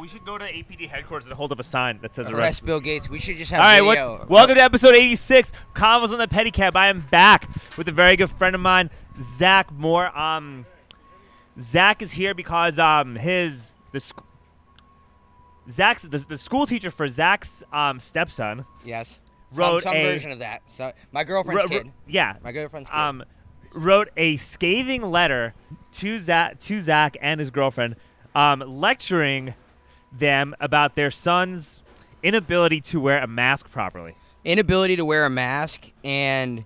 we should go to APD headquarters and hold up a sign that says arrest. Arrest Bill Gates. We should just have All right, video. what, welcome to episode 86. Convos on the Pedicab. I am back with a very good friend of mine, Zach Moore. Um, Zach is here because um his the sc- Zach's the, the school teacher for Zach's um stepson Yes. wrote some, some a- version of that. So my girlfriend's kid. yeah My girlfriend's kid. um wrote a scathing letter to Zach to Zach and his girlfriend, um lecturing them about their son's inability to wear a mask properly. Inability to wear a mask, and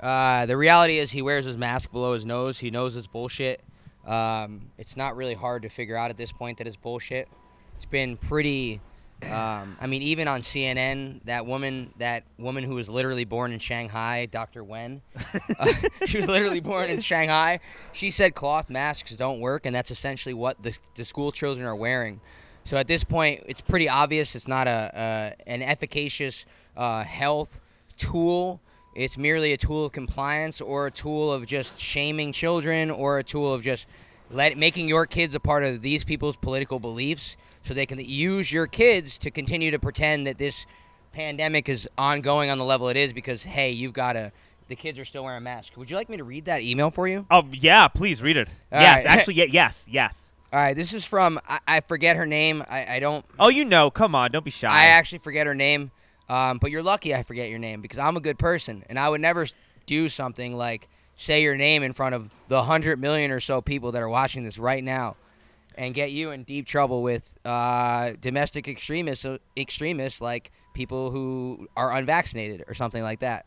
uh, the reality is he wears his mask below his nose. He knows it's bullshit. Um, it's not really hard to figure out at this point that it's bullshit. It's been pretty. Um, I mean, even on CNN, that woman, that woman who was literally born in Shanghai, Dr. Wen, uh, she was literally born in Shanghai. She said cloth masks don't work, and that's essentially what the, the school children are wearing. So at this point, it's pretty obvious it's not a, a an efficacious uh, health tool. It's merely a tool of compliance or a tool of just shaming children or a tool of just let, making your kids a part of these people's political beliefs so they can use your kids to continue to pretend that this pandemic is ongoing on the level it is because, hey, you've got to, the kids are still wearing masks. Would you like me to read that email for you? Oh yeah, please read it. All yes, right. actually, yeah, yes, yes. All right, this is from, I, I forget her name. I, I don't, Oh, you know, come on, don't be shy. I actually forget her name, um, but you're lucky I forget your name because I'm a good person and I would never do something like say your name in front of the hundred million or so people that are watching this right now and get you in deep trouble with uh, domestic extremists, extremists like people who are unvaccinated or something like that.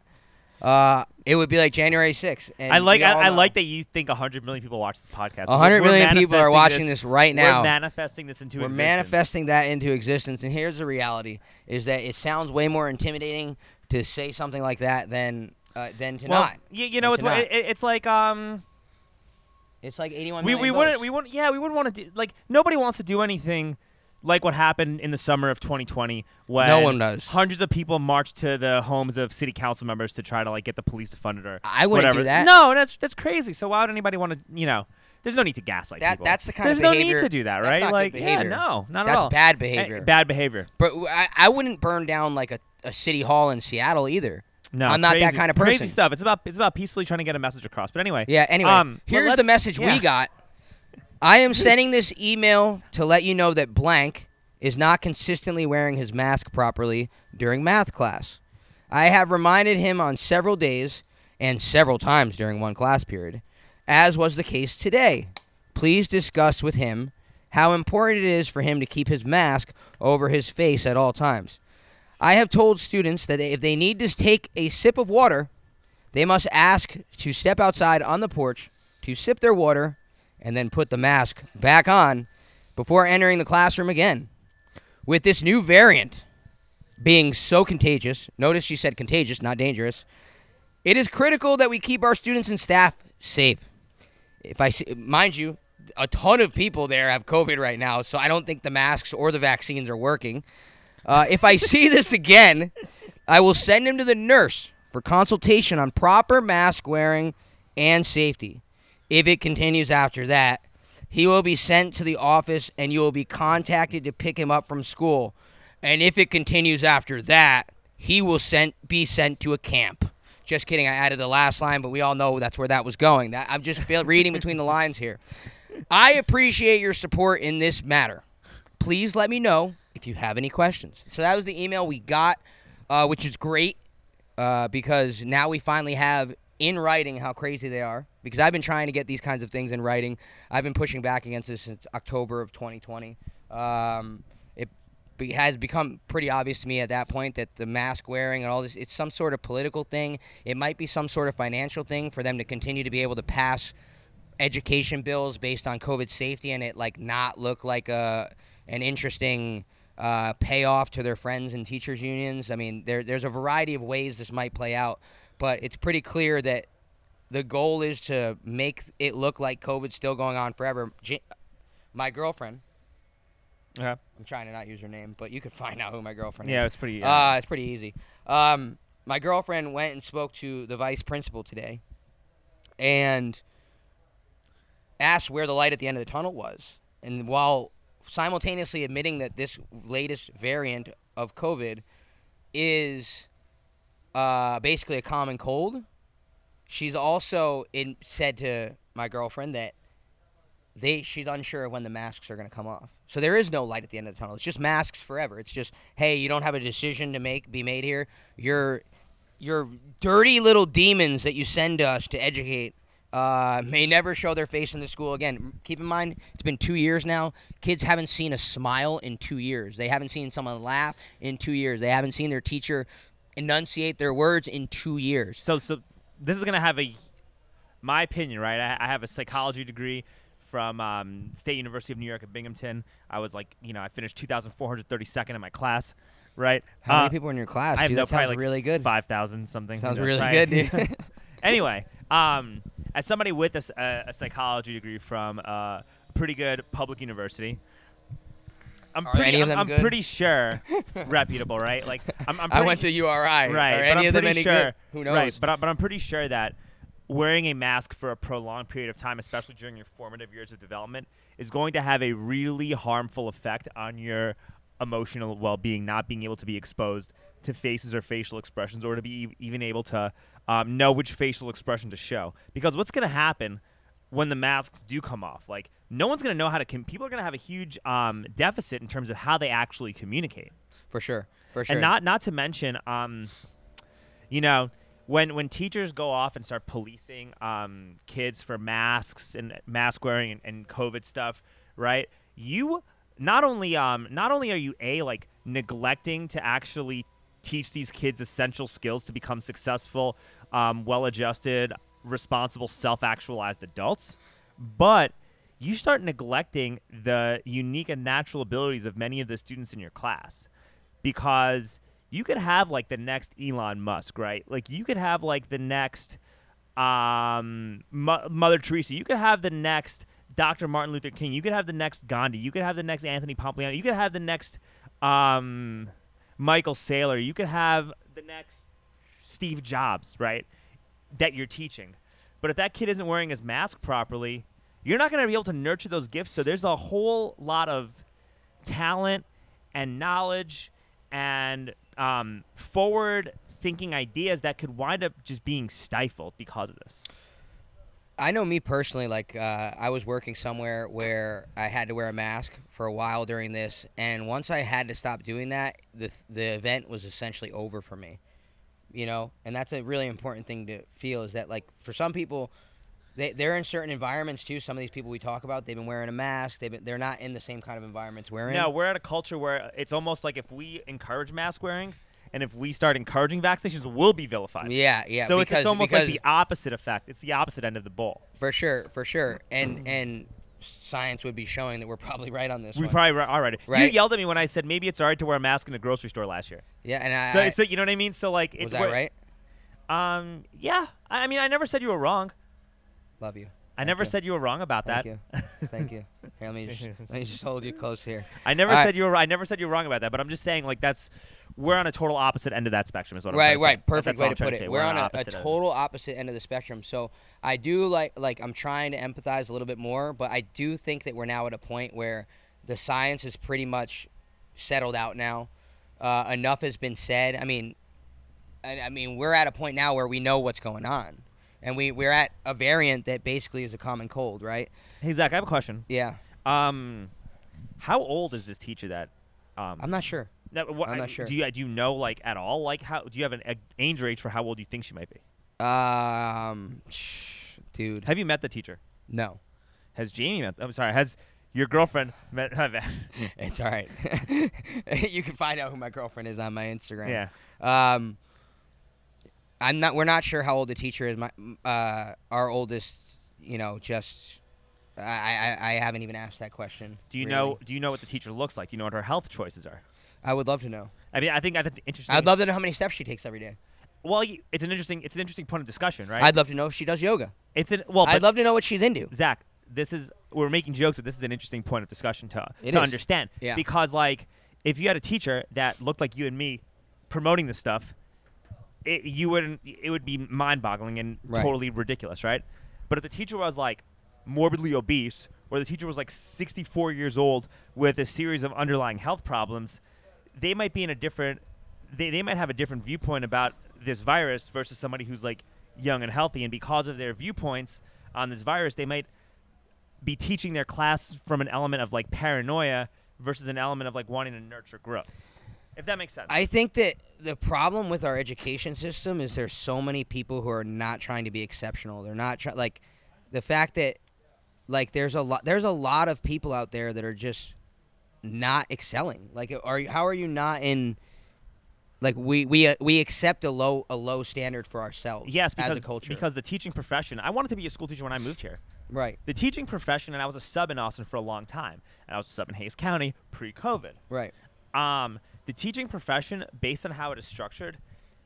Uh, it would be like January 6th. And I like I, I like that you think 100 million people watch this podcast. A hundred We're million people are watching this, right now. We're manifesting this into We're existence. manifesting that into existence, and here's the reality: is that it sounds way more intimidating to say something like that than uh, than to Well, not. you, you know, it's it, it's like um It's like 81 we million we wouldn't we wouldn't yeah we wouldn't want to do like nobody wants to do anything like what happened in the summer of 2020 when No one does. hundreds of people marched to the homes of city council members to try to like get the police to fund it or I wouldn't whatever. do that. No, that's that's crazy. So why would anybody want to you know? There's no need to gaslight That- people. that's the kind of behavior. There's no behavior- need to do that, that's right? not good like behavior. yeah, no, not That's at all. That's bad Eh, behavior. bad behavior. But I, I wouldn't burn down like a, a city hall in Seattle either. No, I'm not that crazy- kind of person. Crazy stuff. It's about it's about peacefully trying to get a message across. But anyway, Yeah. Anyway, Um, but here's the let's- message yeah. we got. I am sending this email to let you know that blank is not consistently wearing his mask properly during math class. I have reminded him on several days and several times during one class period, as was the case today. Please discuss with him how important it is for him to keep his mask over his face at all times. I have told students that if they need to take a sip of water, they must ask to step outside on the porch to sip their water and then put the mask back on before entering the classroom again. With this new variant being so contagious, notice she said contagious, not dangerous, it is critical that we keep our students and staff safe. If I see, mind you, a ton of people there have COVID right now, so I don't think the masks or the vaccines are working. Uh, if I see this again, I will send him to the nurse for consultation on proper mask wearing and safety. If it continues after that, he will be sent to the office and you will be contacted to pick him up from school. And if it continues after that, he will sent, be sent to a camp. Just kidding. I added the last line, but we all know that's where that was going. That, I'm just feel, reading between the lines here. I appreciate your support in this matter. Please let me know if you have any questions. So that was the email we got, uh, which is great uh, because now we finally have in writing how crazy they are. Because I've been trying to get these kinds of things in writing. I've been pushing back against this since October of 2020. Um, it be, has become pretty obvious to me at that point that the mask wearing and all this, it's some sort of political thing. It might be some sort of financial thing for them to continue to be able to pass education bills based on COVID safety and it like not look like a an interesting uh, payoff to their friends and teachers unions. I mean, there there's a variety of ways this might play out, but it's pretty clear that the goal is to make it look like COVID's still going on forever. J- my girlfriend, Yeah. I'm trying to not use her name, but you can find out who my girlfriend Yeah, is. Yeah, it's pretty. Uh, it's pretty easy. Um, my girlfriend went and spoke to the vice principal today, and asked where the light at the end of the tunnel was. And while simultaneously admitting that this latest variant of COVID is uh, basically a common cold. She's also in, said to my girlfriend that they she's unsure of when the masks are going to come off. So there is no light at the end of the tunnel. It's just masks forever. It's just hey, you don't have a decision to make be made here. You're your dirty little demons that you send us to educate uh, may never show their face in the school again. Keep in mind, it's been two years now. Kids haven't seen a smile in two years. They haven't seen someone laugh in two years. They haven't seen their teacher enunciate their words in two years. So, so this is gonna have a, my opinion, right? I, I have a psychology degree from um, State University of New York at Binghamton. I was like, you know, I finished 2,432nd in my class, right? How Uh, many people in your class? I have dude? no, that probably like really good. Five thousand something. Sounds really right? good, dude. anyway, um, as somebody with a psychology degree from uh, a pretty good public university, I'm Are pretty, any of I'm, I'm good? pretty sure reputable, right? Like I'm, I'm I pretty went to URI. right. Are any of them any sure, good? Who knows? Right, but I, but I'm pretty sure that wearing a mask for a prolonged period of time, especially during your formative years of development, is going to have a really harmful effect on your emotional well-being, not being able to be exposed to faces or facial expressions, or to be even able to um, know which facial expression to show. Because what's going to happen when the masks do come off? Like, no one's going to know how to. Com- people are going to have a huge um, deficit in terms of how they actually communicate for sure, for sure. and not not to mention um you know when when teachers go off and start policing um kids for masks and mask wearing and, and covid stuff right you not only um not only are you a like neglecting to actually teach these kids essential skills to become successful um, well-adjusted responsible self-actualized adults but you start neglecting the unique and natural abilities of many of the students in your class because you could have like the next Elon Musk, right? Like you could have like the next um, Mo- Mother Teresa. You could have the next Dr. Martin Luther King. You could have the next Gandhi. You could have the next Anthony Pompliano. You could have the next um, Michael Saylor. You could have the next Steve Jobs, right? That you're teaching. But if that kid isn't wearing his mask properly, you're not going to be able to nurture those gifts. So there's a whole lot of talent and knowledge and um, forward thinking ideas that could wind up just being stifled because of this. I know me personally, like uh, I was working somewhere where I had to wear a mask for a while during this, and once I had to stop doing that, the the event was essentially over for me. You know, and that's a really important thing to feel is that like for some people, they they're in certain environments too. Some of these people we talk about, they've been wearing a mask. They've been, they're not in the same kind of environments we're in. No, we're at a culture where it's almost like if we encourage mask wearing and if we start encouraging vaccinations, we'll be vilified. Yeah, yeah. so because, it's, it's almost like the opposite effect. It's the opposite end of the bowl. for sure, for sure, and and science would be showing that we're probably right on this. We one. probably are already. You Right. yelled at me when I said maybe it's alright to wear a mask in a grocery store last year. yeah, and I, So, I- so you know what I mean? So like, it, was that right? Um, yeah. I mean, I never said you were wrong. Love you. I Thank never you. said you were wrong about Thank that. Thank you. Thank you. Here, let me just let me just hold you close here. I never All right. said you were. I never said you were wrong about that. But I'm just saying, like that's we're on a total opposite end of that spectrum. Is what I'm saying. Right, right. say. Perfect That's way to put it. We're on a, a opposite end. total opposite end of the spectrum. So I do like like I'm trying to empathize a little bit more, but I do think that we're now at a point where the science is pretty much settled out now. Uh, enough has been said. I mean, I, I mean, we're at a point now where we know what's going on, and we we're at a variant that basically is a common cold, right? Hey Zach, I have a question. Yeah, Um, how old is this teacher that? Um, I'm not sure. that- what- I'm not sure. Do you do you know like at all? Like how do you have an age range for how old do you think she might be? Um, shh, dude, Have you met the teacher? no, Has Jamie met? I'm sorry. Has your girlfriend met? it's all right. you can find out who my girlfriend is on my Instagram. yeah. Um, I'm not. We're not sure how old the teacher is. My uh, our oldest, you know, just I, I I haven't even asked that question. Do you really. know? Do you know what the teacher looks like? Do you know what her health choices are? I would love to know. I mean, I think I think interesting. I'd love to know how many steps she takes every day. well, you, it's an interesting. It's an interesting point of discussion, right? I'd love to know if she does yoga. it's an well, I'd love to know what she's into. Zach, this is we're making jokes, but this is an interesting point of discussion to It to is. understand. Yeah. Because like, if you had a teacher that looked like you and me, promoting this stuff, it, you wouldn't. It would be mind-boggling and Right. totally ridiculous, right? But if the teacher was like morbidly obese or the teacher was like 64 years old with a series of underlying health problems, they might be in a different they, they might have a different viewpoint about this virus versus somebody who's like young and healthy and because of their viewpoints on this virus they might be teaching their class from an element of like paranoia versus an element of like wanting to nurture growth if that makes sense I think that the problem with our education system is there's so many people who are not trying to be exceptional. They're not trying like the fact that like there's a lot there's a lot of people out there that are just not excelling. Like are you, how are you not in like we we uh, we accept a low a low standard for ourselves yes as because a culture. because the teaching profession i wanted to be a school teacher when i moved here right. the teaching profession and i was a sub in austin for a long time and i was a sub in hays county pre-covid Right. um, the teaching profession based on how it is structured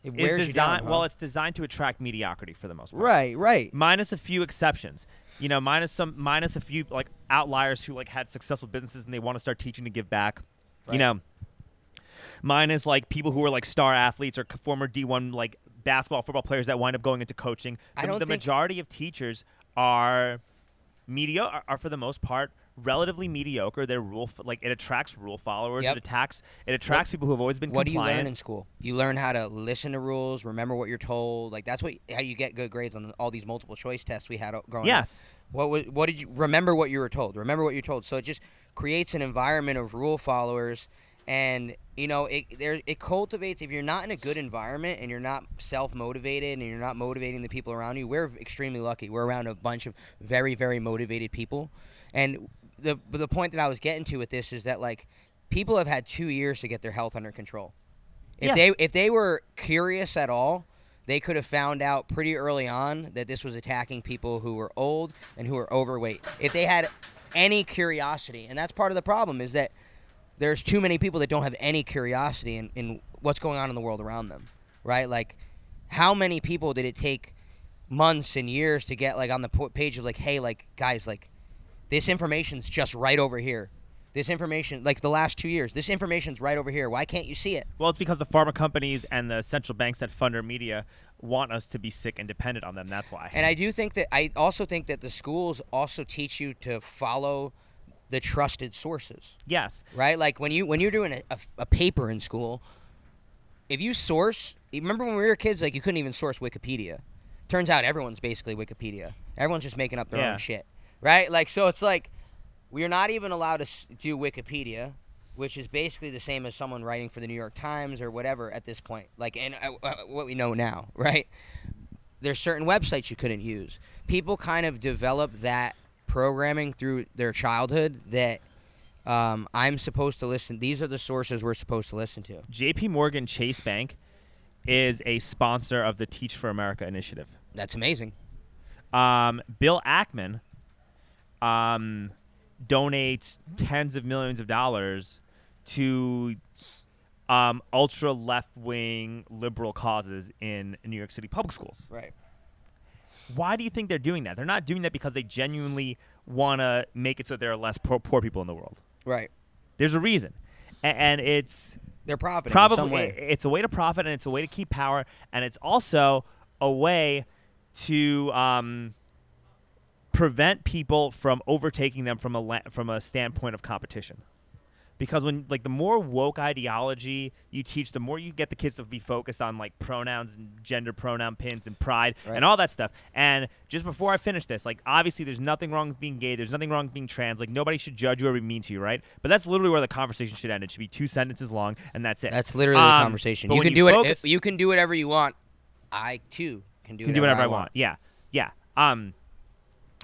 It is designed down, well it's designed to attract mediocrity for the most part. Right, right. minus a few exceptions. You know minus some minus a few like outliers who like had successful businesses and they want to start teaching to give back Right. you know. Minus like people who are like star athletes or former d1 like basketball football players that wind up going into coaching. I the, don't the majority of teachers are media are, are for the most part relatively mediocre they're rule f- like it attracts rule followers Yep. it attacks it attracts people who have always been What do you learn in school? You learn how to listen to rules, remember what you're told. Like that's what how you get good grades on all these multiple choice tests we had growing up. yes What was what did you remember what you were told? Remember what you're told. So it just creates an environment of rule followers and you know it there it cultivates if you're not in a good environment and you're not self motivated and you're not motivating the people around you. We're extremely lucky. We're around a bunch of very very motivated people. And the the point that I was getting to with this is that like people have had 2 years to get their health under control. If Yeah. they if they were curious at all, they could have found out pretty early on that this was attacking people who were old and who were overweight. If they had any curiosity, and that's part of the problem is that there's too many people that don't have any curiosity in, in what's going on in the world around them, right? Like, how many people did it take months and years to get like on the page of like, hey, like guys, like this information's just right over here. This information, like the last two years, this information's right over here. Why can't you see it? Well, it's because the pharma companies and the central banks that fund our media want us to be sick and dependent on them. That's why. And I do think that I also think that the schools also teach you to follow the trusted sources, yes. right? Like when you when you're doing a, a, a paper in school, if you source, remember when we were kids, like you couldn't even source Wikipedia. Turns out everyone's basically Wikipedia. Everyone's just making up their Yeah. own shit, right? Like so, it's like we're not even allowed to do Wikipedia, which is basically the same as someone writing for the New York Times or whatever at this point. Like, and uh, uh, what we know now, right? There's certain websites you couldn't use. People kind of develop that programming through their childhood that um, I'm supposed to listen. These are the sources we're supposed to listen to. J.P. Morgan Chase Bank is a sponsor of the Teach for America initiative. That's amazing. Um, Bill Ackman um, donates tens of millions of dollars to um, ultra left wing liberal causes in New York City public schools. Right. Why do you think they're doing that? They're not doing that because they genuinely want to make it so there are less poor, poor people in the world. Right. There's a reason. A- and it's They're profiting in probably it's a way to profit and it's a way to keep power and it's also a way to um, prevent people from overtaking them from a la- from a standpoint of competition because when like the more woke ideology you teach the more you get the kids to be focused on like pronouns and gender pronoun pins and pride Right. and all that stuff and just before i finish this like obviously there's nothing wrong with being gay there's nothing wrong with being trans like nobody should judge you or be mean to you right but that's literally where the conversation should end it should be two sentences long and that's it That's literally the Um, conversation. You can you do focus- it. You can do whatever you want. I too can do. can do whatever I want. Yeah, yeah. Um,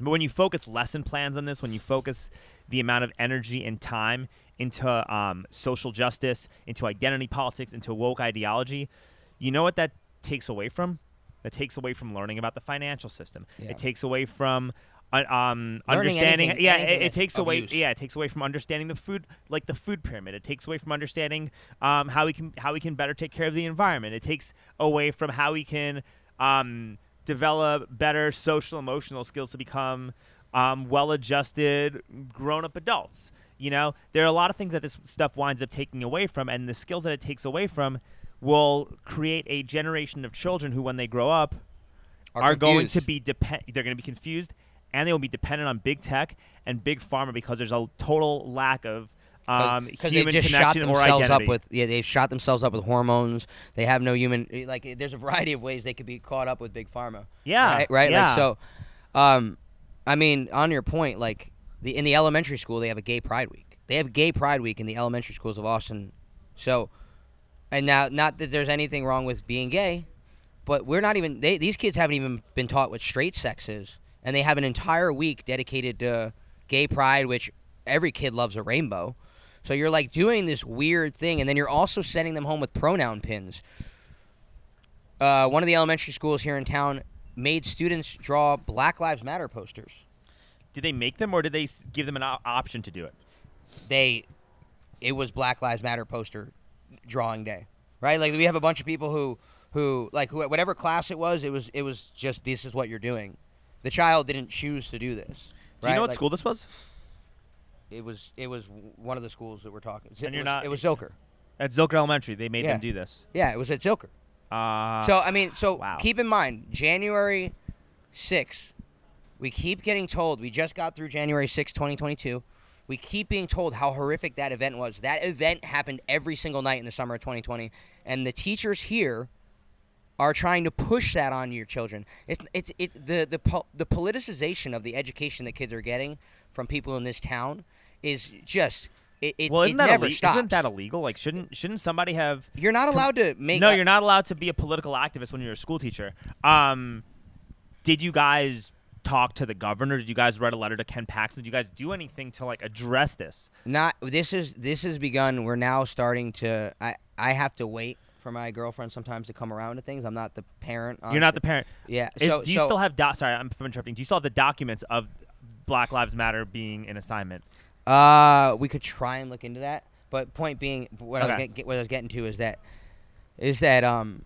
but when you focus lesson plans on this, when you focus the amount of energy and time into um, social justice, into identity politics, into woke ideology, you know what that takes away from? That takes away from learning about the financial system. Yeah. It takes away from uh, um, understanding. anything- yeah, anything it, it takes away. use. Yeah, it takes away from understanding the food, like the food pyramid. It takes away from understanding um, how we can how we can better take care of the environment. It takes away from how we can um, develop better social emotional skills to become um, well-adjusted grown-up adults. You know, there are a lot of things that this stuff winds up taking away from, and the skills that it takes away from will create a generation of children who, when they grow up, are, going to be depend. They're going to be confused, and they will be dependent on big tech and big pharma because there's a total lack of um, human they just shot themselves up with yeah they've shot themselves up with hormones. They have no human like there's a variety of ways they could be caught up with big pharma. Yeah, right? Right? Yeah. like so um i mean on your point like the in the elementary school they have a gay pride week. They have gay pride week in the elementary schools of austin. So and now not that there's anything wrong with being gay but we're not even they, these kids haven't even been taught what straight sex is. And they have an entire week dedicated to gay pride which every kid loves a rainbow so you're like doing this weird thing and then you're also sending them home with pronoun pins. Uh, one of the elementary schools here in town made students draw black lives matter posters. Did they make them or did they give them an option to do it? they it was black lives matter poster drawing day right? Like we have a bunch of people who who like who, whatever class it was it was it was just this is what you're doing. The child didn't choose to do this Do you know what Like, school this was? It was it was one of the schools that we're talking And it you're was, not- it was zilker At Zilker Elementary. They made Yeah. them do this. yeah it was at zilker Uh, so I mean, so wow. keep in mind, January 6th, we keep getting told. We just got through January 6th, 2022. We keep being told how horrific that event was. That event happened every single night in the summer of 2020, and the teachers here are trying to push that on your children. It's it's it the the po- the politicization of the education that kids are getting from people in this town is just it, it, well, isn't that never stops. isn't that illegal? Like, shouldn't shouldn't somebody have? you're not allowed to make no, a- you're not allowed to be a political activist when you're a school teacher. Um, did you guys talk to the governor? Did you guys write a letter to Ken Paxton? Did you guys do anything to like address this? not this is this has begun we're now starting to i i have to wait for my girlfriend sometimes to come around to things i'm not the parent You're not the parent. yeah Is, so, do you so, still have? Do- sorry, I'm interrupting. Do you still have the documents of Black Lives Matter being an assignment? Uh we could try and look into that but point being what i was Okay. get, what i was getting to is that is that um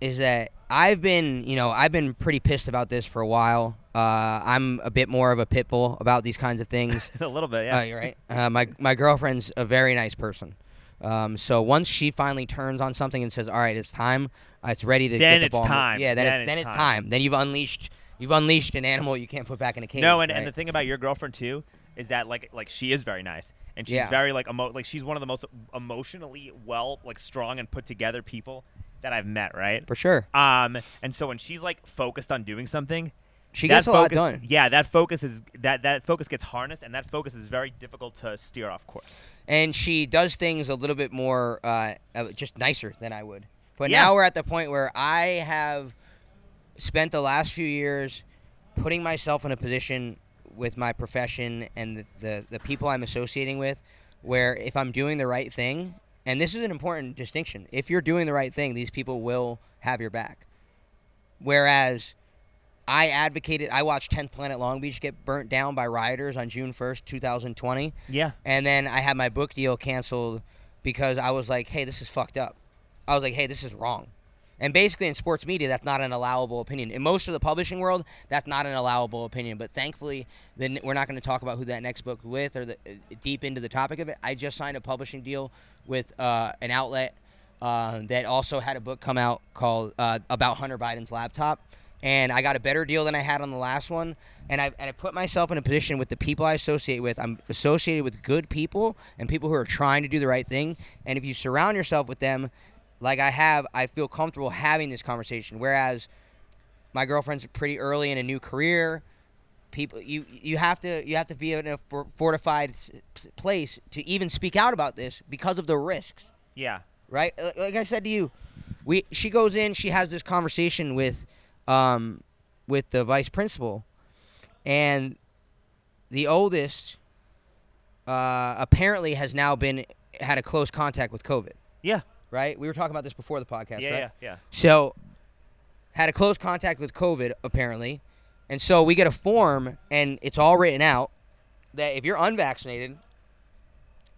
is that i've been you know i've been pretty pissed about this for a while uh i'm a bit more of a pit bull about these kinds of things a little bit, yeah. Oh, you're right. Uh, my my girlfriend's a very nice person. Um, so once she finally turns on something and says, "All right, it's time. Uh, it's ready to Then get the it's ball." mo-" time. Yeah, then, Then it's, then it's it's time. time. Then you've unleashed you've unleashed an animal you can't put back in a cage. no, and, right? and the thing about your girlfriend too is that like like she is very nice and she's Yeah. very like emo- like she's one of the most emotionally well like strong and put together people that I've met, right? for sure, Um, and so when she's like focused on doing something, she gets a lot done. Yeah, that focus is that that focus gets harnessed, and that focus is very difficult to steer off course. and she does things a little bit more uh, uh, just nicer than I would. But Yeah. now we're at the point where I have spent the last few years putting myself in a position with my profession and the, the, the people I'm associating with where if I'm doing the right thing, and this is an important distinction, if you're doing the right thing, these people will have your back. Whereas I advocated, I watched 10th Planet Long Beach get burnt down by rioters on June 1st, 2020. Yeah, And then I had my book deal canceled because I was like, hey, this is fucked up. I was like, hey, this is wrong. And basically, in sports media, that's not an allowable opinion. In most of the publishing world, that's not an allowable opinion. But thankfully, then we're not going to talk about who that next book with or the, uh, deep into the topic of it. I just signed a publishing deal with uh, an outlet uh, that also had a book come out called uh, about Hunter Biden's laptop, and I got a better deal than I had on the last one. And I and I put myself in a position with the people I associate with. I'm associated with good people and people who are trying to do the right thing. And if you surround yourself with them, like I have, I feel comfortable having this conversation. Whereas my girlfriend's pretty early in a new career. People, you you have to you have to be in a for, fortified place to even speak out about this because of the risks yeah, right? Like I said to you, we she goes in, she has this conversation with, um, with the vice principal, and the oldest, uh, apparently has now been had a close contact with COVID. Yeah. Right. We were talking about this before the podcast. yeah, right? yeah, yeah. So, had a close contact with COVID apparently, and so we get a form, and it's all written out that if you're unvaccinated,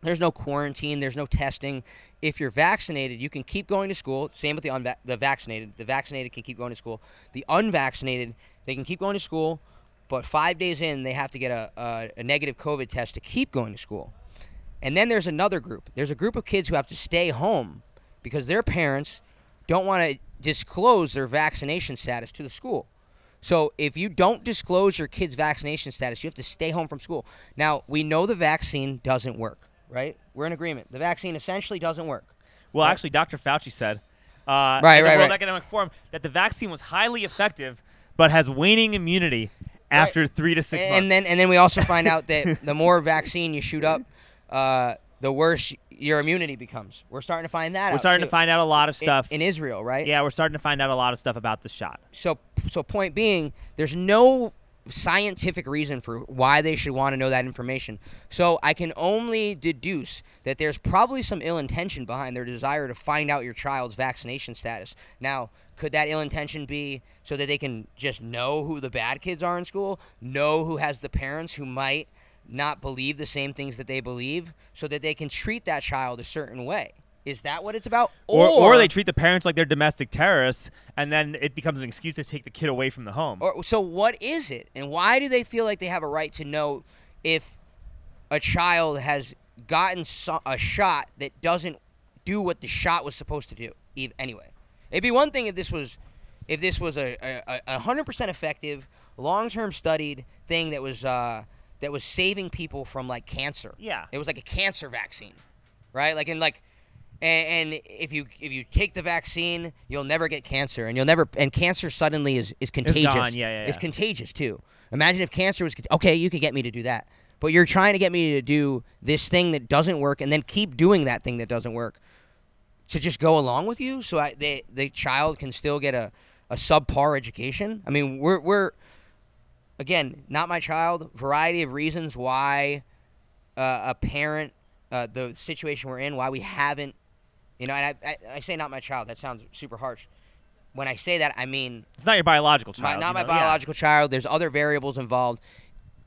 there's no quarantine, there's no testing. If you're vaccinated, you can keep going to school. Same with the unva- the vaccinated. The vaccinated can keep going to school. The unvaccinated, they can keep going to school, but five days in, they have to get a, a, a negative COVID test to keep going to school. And then there's another group. There's a group of kids who have to stay home because their parents don't want to disclose their vaccination status to the school. So if you don't disclose your kid's vaccination status, you have to stay home from school. Now we know the vaccine doesn't work, right? We're in agreement. The vaccine essentially doesn't work. Well, Right. actually, Dr. Fauci said uh, Right, in the right, World right. Economic Forum that the vaccine was highly effective, but has waning immunity after three to six and, months. and then and then we also find out that the more vaccine you shoot up, uh, the worse your immunity becomes. We're starting to find that we're out, starting too. to find out a lot of In- stuff. in, Israel, right? yeah, we're starting to find out a lot of stuff about the shot. So so point being, there's no scientific reason for why they should want to know that information. So I can only deduce that there's probably some ill intention behind their desire to find out your child's vaccination status. Now, could that ill intention be so that they can just know who the bad kids are in school, know who has the parents who might not believe the same things that they believe, so that they can treat that child a certain way? Is that what it's about? Or, or they treat the parents like they're domestic terrorists, and then it becomes an excuse to take the kid away from the home. Or, so what is it, and why do they feel like they have a right to know if a child has gotten so- a shot that doesn't do what the shot was supposed to do? ev- Anyway, it'd be one thing if this was, if this was a hundred percent effective, long-term studied thing that was uh, that was saving people from like cancer. Yeah. It was like a cancer vaccine, right? Like in like, and, and if you if you take the vaccine, you'll never get cancer, and you'll never and cancer suddenly is is contagious. It's gone, yeah, yeah, yeah. It's contagious too. Imagine if cancer was okay. You could get me to do that, but you're trying to get me to do this thing that doesn't work, and then keep doing that thing that doesn't work to just go along with you, so I, they, the child can still get a, a subpar education. I mean, we're we're again not my child. Variety of reasons why uh, a parent, uh, the situation we're in, why we haven't, you know, and I, I, I say not my child. That sounds super harsh. When I say that, I mean It's not your biological my, child. not you my know? Yeah. biological child. There's other variables involved.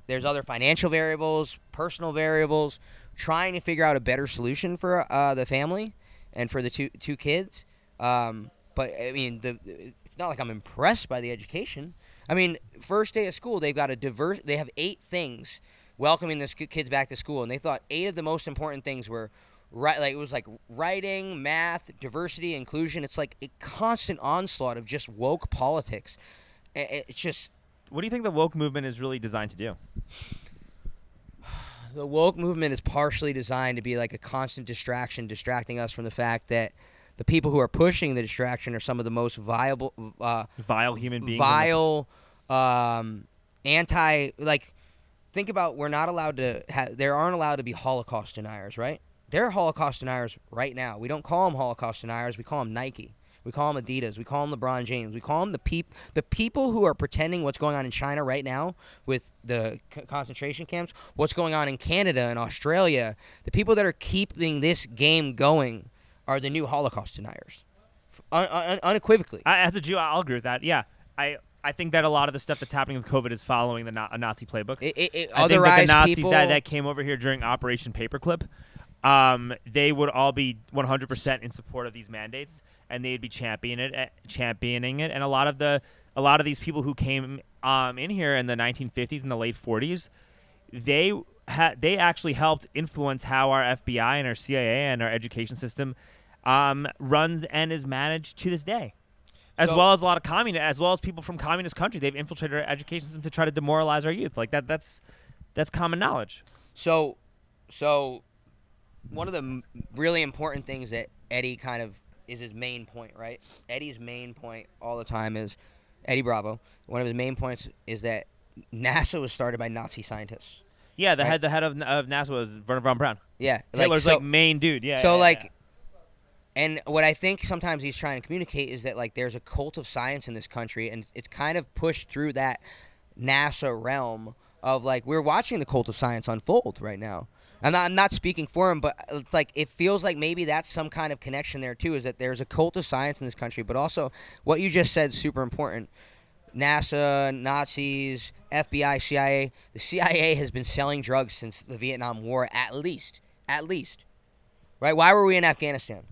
There's other financial variables, personal variables. Trying to figure out a better solution for uh, the family and for the two two kids. Um, but I mean, the it's not like I'm impressed by the education. I mean, first day of school, they've got a diverse. They have eight things welcoming the kids back to school, and they thought eight of the most important things were right. Like it was like writing, math, diversity, inclusion. It's like a constant onslaught of just woke politics. It's just What do you think the woke movement is really designed to do? the woke movement is partially designed to be like a constant distraction, distracting us from the fact that the people who are pushing the distraction are some of the most viable, uh, Vile human beings. vile, um, anti. Like, think about we're not allowed to. Ha- there aren't allowed to be Holocaust deniers, right? They're Holocaust deniers right now. We don't call them Holocaust deniers. We call them Nike. We call them Adidas. We call them LeBron James. We call them the peop- the people who are pretending what's going on in China right now with the c- concentration camps, what's going on in Canada and Australia. The people that are keeping this game going are the new Holocaust deniers, un- un- unequivocally. I, as a Jew, I'll agree with that. Yeah, I I think that a lot of the stuff that's happening with COVID is following the Na- a Nazi playbook. It, it, it I think that the Nazis people. that, that came over here during Operation Paperclip, um, they would all be 100% in support of these mandates, and they'd be championing it, eh, championing it. And a lot of the a lot of these people who came um, in here in the 1950s and the late 40s, they had they actually helped influence how our FBI and our CIA and our education system um, runs and is managed to this day. As So- well as a lot of communist, as well as people from communist countries, they've infiltrated our education system to try to demoralize our youth. Like that, that's that's common knowledge. So, so one of the m- really important things that Eddie kind of is his main point, right? Eddie's main point all the time is Eddie Bravo. One of his main points is that NASA was started by Nazi scientists. Yeah, the Right. head the head of, of NASA was Wernher von Braun. Yeah, like Hitler's so, like main dude. Yeah. so yeah, like, yeah. And what I think sometimes he's trying to communicate is that like there's a cult of science in this country, and it's kind of pushed through that NASA realm of like we're watching the cult of science unfold right now. I'm not, I'm not speaking for him, but uh, like it feels like maybe that's some kind of connection there too. Is that there's a cult of science in this country, but also what you just said is super important. NASA, Nazis, FBI, CIA. The CIA has been selling drugs since the Vietnam War, at least, at least. Right? Why were we in Afghanistan?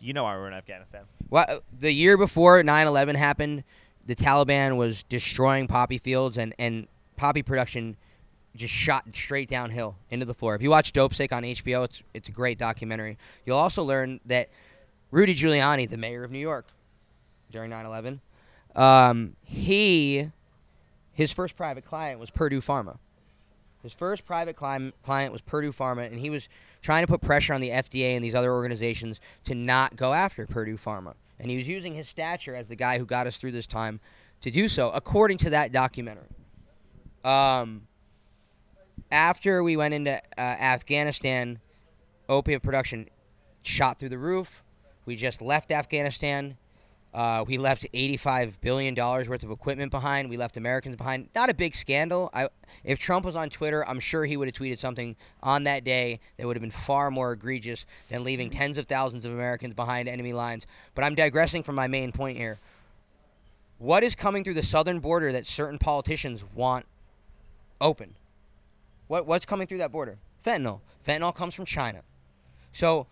You know why we're in Afghanistan. Well, the year before 9/11 happened, the Taliban was destroying poppy fields and and poppy production just shot straight downhill into the floor. If you watch Dopesick on HBO, it's it's a great documentary. You'll also learn that Rudy Giuliani, the mayor of New York, during 9/11, Um, he, his first private client was Purdue Pharma. His first private client client was Purdue Pharma, and he was trying to put pressure on the FDA and these other organizations to not go after Purdue Pharma. And he was using his stature as the guy who got us through this time to do so, according to that documentary. Um, after we went into uh, Afghanistan, opiate production shot through the roof. We just left Afghanistan. Uh, we left $85 billion worth of equipment behind. We left Americans behind. Not a big scandal. I, if Trump was on Twitter, I'm sure he would have tweeted something on that day that would have been far more egregious than leaving tens of thousands of Americans behind enemy lines. But I'm digressing from my main point here. What is coming through the southern border that certain politicians want open? What, what's coming through that border? Fentanyl. Fentanyl comes from China. So,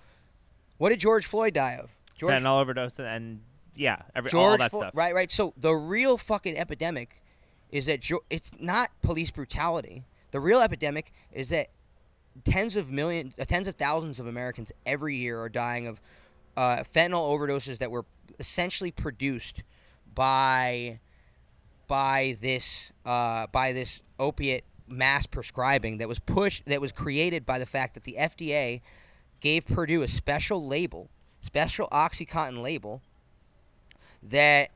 what did George Floyd die of? George Fentanyl overdose and yeah, every, George all that stuff. Right, right. So the real fucking epidemic is that Jo- it's not police brutality. The real epidemic is that tens of million, uh, tens of thousands of Americans every year are dying of uh, fentanyl overdoses that were essentially produced by by this uh, by this opiate mass prescribing that was pushed that was created by the fact that the FDA gave Purdue a special label, special OxyContin label that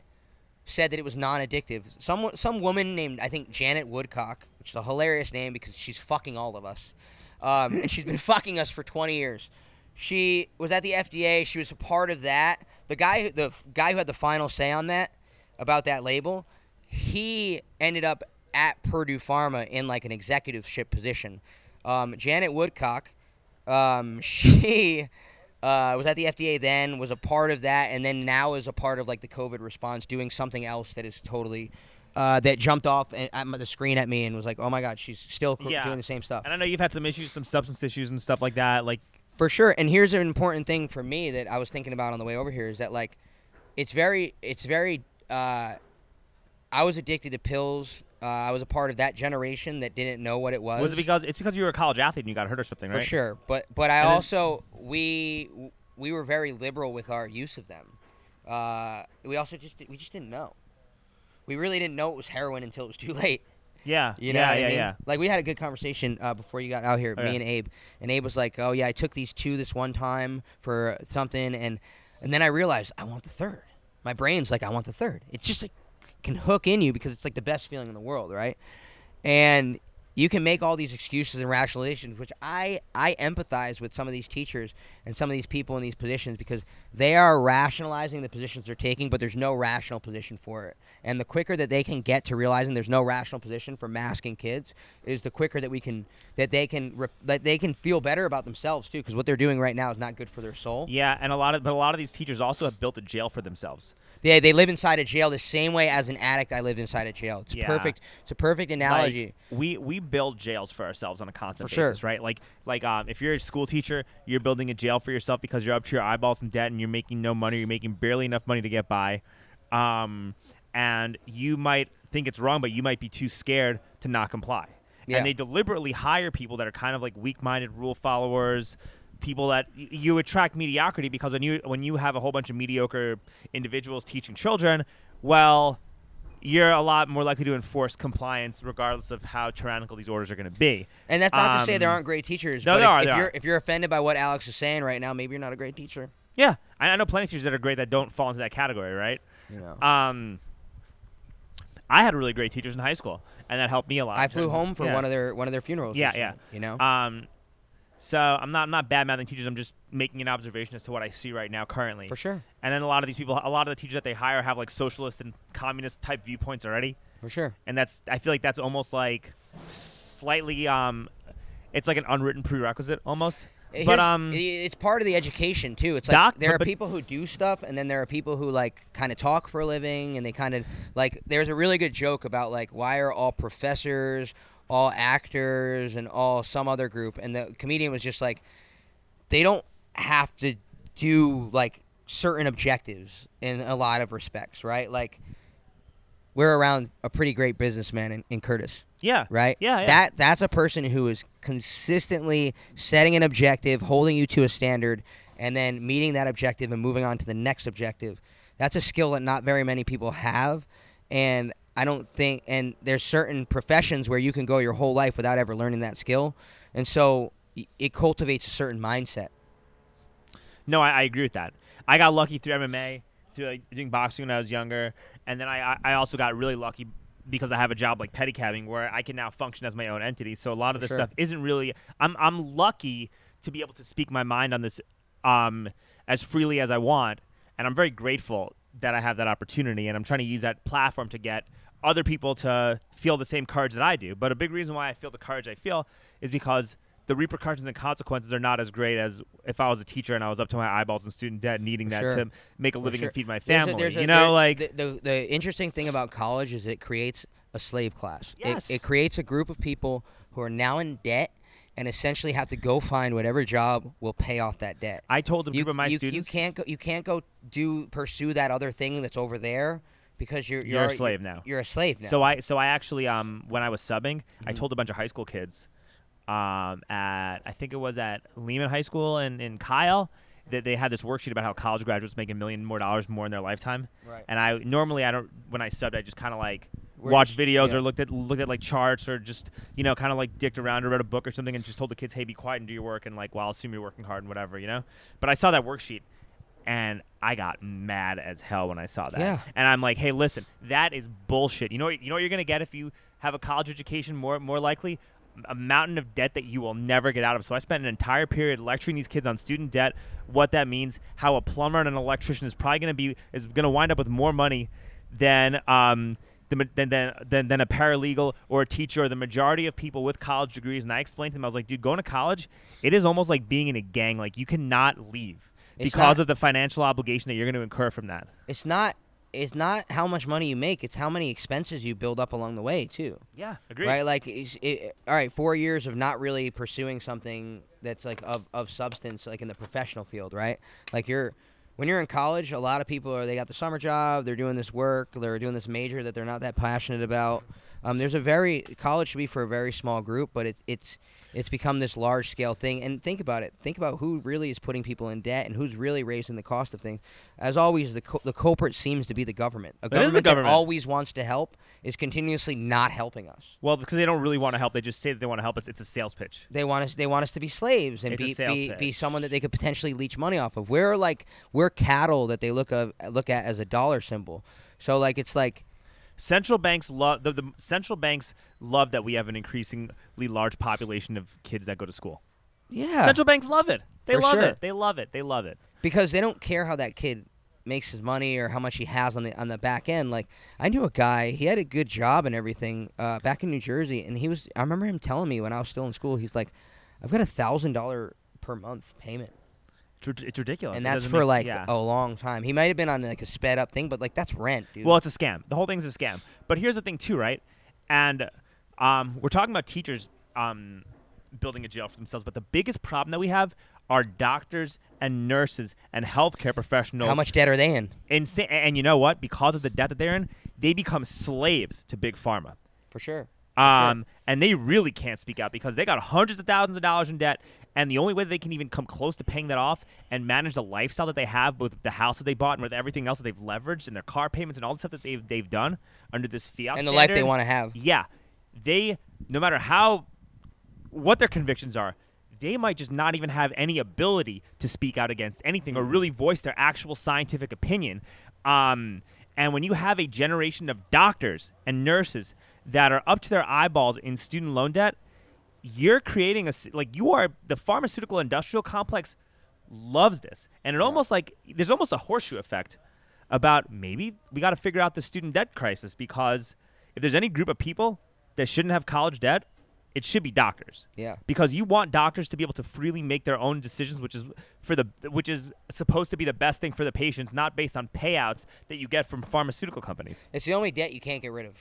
said that it was non-addictive. Some some woman named I think Janet Woodcock, which is a hilarious name because she's fucking all of us, um, and she's been fucking us for 20 years. She was at the FDA. She was a part of that. The guy, the guy who had the final say on that about that label, he ended up at Purdue Pharma in like an executive ship position. Um, Janet Woodcock, um, she uh, was at the FDA then, was a part of that, and then now is a part of like the COVID response, doing something else that is totally uh, that jumped off at at the screen at me and was like, oh my god, she's still co- Yeah. doing the same stuff. And I know you've had some issues, some substance issues and stuff like that. Like For sure. And here's an important thing for me that I was thinking about on the way over here is that like it's very it's very uh I was addicted to pills. Uh, I was a part of that generation that didn't know what it was. was it because it's because you were a college athlete and you got hurt or something, for sure. But but I And then- also we we were very liberal with our use of them. Uh, we also just we just didn't know. We really didn't know it was heroin until it was too late. Yeah. You know yeah, yeah, I mean? yeah. Like we had a good conversation uh, before you got out here, Oh, me yeah. and Abe. And Abe was like, "Oh yeah, I took these two this one time for something, and and then I realized I want the third. My brain's like, I want the third. It's just like can hook in you because it's like the best feeling in the world, right? And you can make all these excuses and rationalizations, which I I empathize with some of these teachers and some of these people in these positions because they are rationalizing the positions they're taking, but there's no rational position for it. And the quicker that they can get to realizing there's no rational position for masking kids, is the quicker that we can that they can that they can feel better about themselves too. Because what they're doing right now is not good for their soul. Yeah, and a lot of but a lot of these teachers also have built a jail for themselves. They they live inside a jail the same way as an addict I lived inside a jail. It's Yeah. perfect. It's a perfect analogy. Like, we we build jails for ourselves on a constant For sure. basis, right? Like like um, if you're a school teacher, you're building a jail for yourself because you're up to your eyeballs in debt and you're making no money. You're making barely enough money to get by, um, and you might think it's wrong, but you might be too scared to not comply. Yeah. And they deliberately hire people that are kind of like weak-minded rule followers. People that y- you attract mediocrity because when you when you have a whole bunch of mediocre individuals teaching children, well, you're a lot more likely to enforce compliance regardless of how tyrannical these orders are going to be. And that's not to say there Um, aren't great teachers. no, but there if, are, if there you're are. if you're offended by what Alex is saying right now, maybe you're not a great teacher. Yeah, I, I know plenty of teachers that are great that don't fall into that category, right? You know. Um, I had really great teachers in high school, and that helped me a lot. I flew home for Yeah. one of their one of their funerals. Yeah, yeah. You know. Um, so I'm not I'm not bad mouthing teachers. I'm just making an observation as to what I see right now currently. for sure. And then a lot of these people, a lot of the teachers that they hire have like socialist and communist type viewpoints already, For sure. and that's I feel like that's almost like slightly um, it's like an unwritten prerequisite almost. Here's- But um, it's part of the education too. It's like Doc, there but- are people who do stuff, and then there are people who like kind of talk for a living, and they kind of like. There's a really good joke about like why are all professors, all actors, and all some other group, and the comedian was just like, they don't have to do like certain objectives in a lot of respects, right? Like. We're around a pretty great businessman in, in Curtis yeah, right? Yeah, yeah. That that's a person who is consistently setting an objective, holding you to a standard, and then meeting that objective and moving on to the next objective. That's a skill that not very many people have, and I don't think. And there's certain professions where you can go your whole life without ever learning that skill, and so it cultivates a certain mindset. No, I, I agree with that. I got lucky through MMA, through like, doing boxing when I was younger, and then I, I also got really lucky because I have a job like pedicabbing where I can now function as my own entity. So a lot of this sure. stuff isn't really. I'm I'm lucky to be able to speak my mind on this um, as freely as I want, and I'm very grateful that I have that opportunity, and I'm trying to use that platform to get other people to feel the same courage that I do. But a big reason why I feel the courage I feel is because the repercussions and consequences are not as great as if I was a teacher and I was up to my eyeballs in student debt, needing that sure. to make a living sure. and feed my There's a- family. there's a- you know, there- like the, the the interesting thing about college is it creates a slave class. It- Yes. It, creates a group of people who are now in debt and essentially have to go find whatever job will pay off that debt. I told a You, group of my you, students, you can't go. You can't go do pursue that other thing that's over there because you're you're, You're a slave now. You're a slave now. So I so I actually um when I was subbing, I Mhm. told a bunch of high school kids, um at I think it was at Lehman High School in in Kyle that they had this worksheet about how college graduates make a million more dollars more in their lifetime. right. And I normally I don't when I subbed I just kind of like watched videos yeah. or looked at looked at like charts or just you know kind of like dicked around or read a book or something and just told the kids hey be quiet and do your work and like well I'll assume you're working hard and whatever you know. But I saw that worksheet and I got mad as hell when I saw that. Yeah. And I'm like, hey, listen, that is bullshit. You know, what- you know what you're gonna get if you have a college education. More, more likely, a mountain of debt that you will never get out of. So I spent an entire period lecturing these kids on student debt, what that means, how a plumber and an electrician is probably gonna be is gonna wind up with more money than um. Than, than, than, than a paralegal or a teacher or the majority of people with college degrees. And I explained to them, I was like, dude, going to college, it is almost like being in a gang. Like, you cannot leave It's because not- of the financial obligation that you're going to incur from that. It's not. It's not how much money you make. It's how many expenses you build up along the way too. Yeah, agree. Right, like, it's- it, all right, four years of not really pursuing something that's like of, of substance, like in the professional field, right? Like you're, when you're in college, a lot of people are they got the summer job, they're doing this work, they're doing this major that they're not that passionate about. Um, there's a very college should be for a very small group, but it, it's it's become this large scale thing. And think about it. Think about who really is putting people in debt and who's really raising the cost of things. As always, the co- the culprit seems to be the government. A is the government, government. that always wants to help is continuously not helping us. Well, because they don't really want to help. They just say that they want to help. It's, it's a sales pitch. They want us. They want us to be slaves and It's be be, pitch. be someone that they could potentially leech money off of. We're like we're cattle that they look of look at as a dollar symbol. So like it's like Central banks love the, the central banks love that we have an increasingly large population of kids that go to school. yeah, Central banks love it. They love sure. it. They love it. They love it. because they don't care how that kid makes his money or how much he has on the on the back end. Like I knew a guy, he had a good job and everything uh, back in New Jersey, and he was. I remember him telling me when I was still in school, he's like, "I've got a thousand dollar per month payment." It's, ridiculous. and that's for make- like yeah. a long time. He might have been on like a sped up thing, but like that's rent, dude. Well, it's a scam. The whole thing's a scam. But here's the thing, too, right? And um, we're talking about teachers um, building a jail for themselves. But the biggest problem that we have are doctors and nurses and healthcare professionals. how much debt are they in? Insa- and you know what? Because of the debt that they're in, they become slaves to big pharma. For sure. Sure. Um, and they really can't speak out because they got hundreds of thousands of dollars in debt, and the only way they can even come close to paying that off and manage the lifestyle that they have with the house that they bought and with everything else that they've leveraged and their car payments and all the stuff that they've they've done under this fiat and the life they want to have. Yeah, they no matter how what their convictions are, they might just not even have any ability to speak out against anything or really voice their actual scientific opinion. Um, and when you have a generation of doctors and nurses that are up to their eyeballs in student loan debt, you're creating a like you are the pharmaceutical industrial complex loves this, and it almost like there's almost a horseshoe effect about maybe we got to figure out the student debt crisis because if there's any group of people that shouldn't have college debt, it should be doctors. Yeah. because you want doctors to be able to freely make their own decisions which is for the which is supposed to be the best thing for the patients not based on payouts that you get from pharmaceutical companies. It's the only debt you can't get rid of,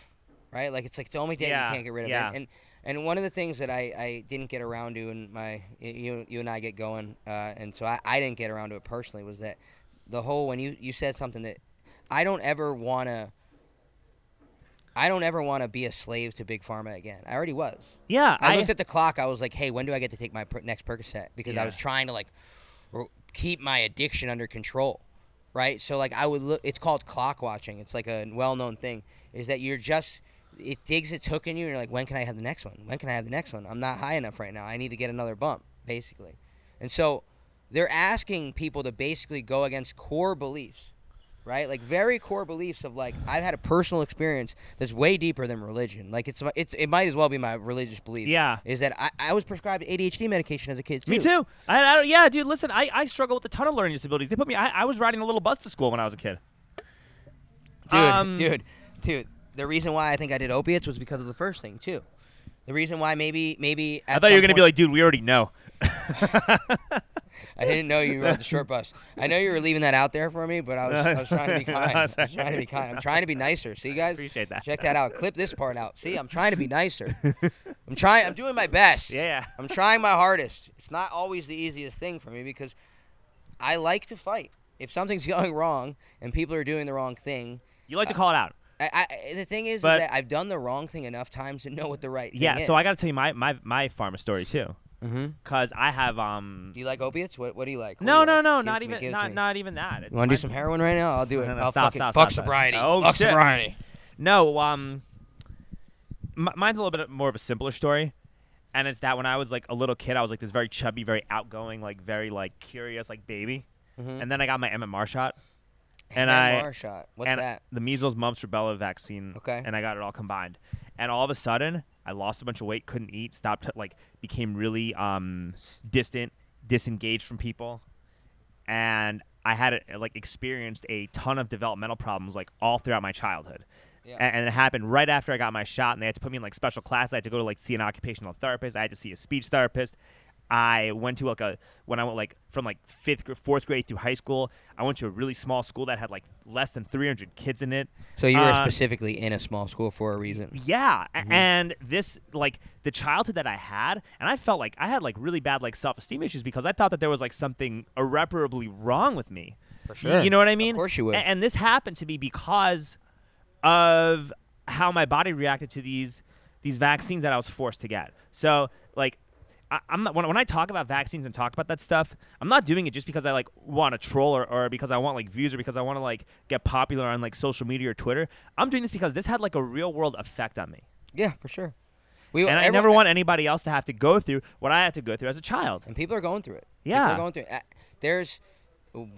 right? Like it's like it's the only debt Yeah, you can't get rid of. yeah. And, and one of the things that I, I didn't get around to, and my you you and I get going, uh, and so I, I didn't get around to it personally, was that the whole when you you said something that I don't ever want to. I don't ever want to be a slave to big pharma again. I already was. yeah I, looked at the clock. I was like, "Hey, when do I get to take my per- next Percocet?" Because I was trying to like r- keep my addiction under control. right? So like I would look. It's called clock watching. It's like a well-known thing. Is that you're just it digs its hook in you, and you're like, when can I have the next one? When can I have the next one? I'm not high enough right now. I need to get another bump, basically. And so they're asking people to basically go against core beliefs, right? Like very core beliefs of like I've had a personal experience that's way deeper than religion. Like it's it's it might as well be my religious belief. Yeah. Is that I, I was prescribed ADHD medication as a kid too. Me too. I, I, yeah, dude. Listen, I, I struggle with a ton of learning disabilities. They put me. I, I was riding a little bus to school when I was a kid. Dude, Um, dude, dude. The reason why I think I did opiates was because of the first thing too. The reason why maybe maybe I thought you were gonna be like, dude, we already know. I didn't know you rode the short bus. I know you were leaving that out there for me, but I was, I was trying to be kind. I was trying to be kind. I'm trying to be nicer. See, guys? Appreciate that. Check that out. Clip this part out. See, I'm trying to be nicer. I'm trying. I'm doing my best. Yeah. I'm trying my hardest. It's not always the easiest thing for me because I like to fight. If something's going wrong and people are doing the wrong thing, You like to call it out. I, I, the thing is, is that I've done the wrong thing enough times to know what the right thing is. Yeah. So I got to tell you my my my pharma story too, Mm-hmm. cause I have um. Do you like opiates? What, what do you like? What No, you no, like? no, Give not me, even to not me. not even that. You want to do some heroin right now? I'll do it. No, no, I'll stop, fucking stop, fuck stop, sobriety. Oh, fuck shit. sobriety. No, um, mine's a little bit more of a simpler story, and it's that when I was like a little kid, I was like this very chubby, very outgoing, like very like curious, like baby, Mhm. and then I got my MMR shot, and I shot. What's and that? the measles, mumps, rubella vaccine. Okay. And I got it all combined, and all of a sudden, I lost a bunch of weight, couldn't eat, stopped, like became really um distant, disengaged from people, and I had uh, like experienced a ton of developmental problems like all throughout my childhood. Yeah. And, it happened right after I got my shot, and they had to put me in like special class. I had to go to like see an occupational therapist. I had to see a speech therapist. I went to like a when I went like from like fifth, fourth grade through high school. I went to a really small school that had like less than 300 kids in it. So you were Uh, specifically in a small school for a reason. Yeah, Mm-hmm. and this like the childhood that I had, and I felt like I had like really bad like self-esteem issues because I thought that there was like something irreparably wrong with me. For sure. You know what I mean? Of course you would. And, this happened to me because of how my body reacted to these these vaccines that I was forced to get. So like. I, I'm not, when, when I talk about vaccines and talk about that stuff, I'm not doing it just because I like want to troll or, or because I want like views or because I want to like get popular on like social media or Twitter. I'm doing this because this had like a real world effect on me. Yeah, for sure. We And I everyone- never want anybody else to have to go through what I had to go through as a child. And people are going through it. Yeah. People are going through it. There's,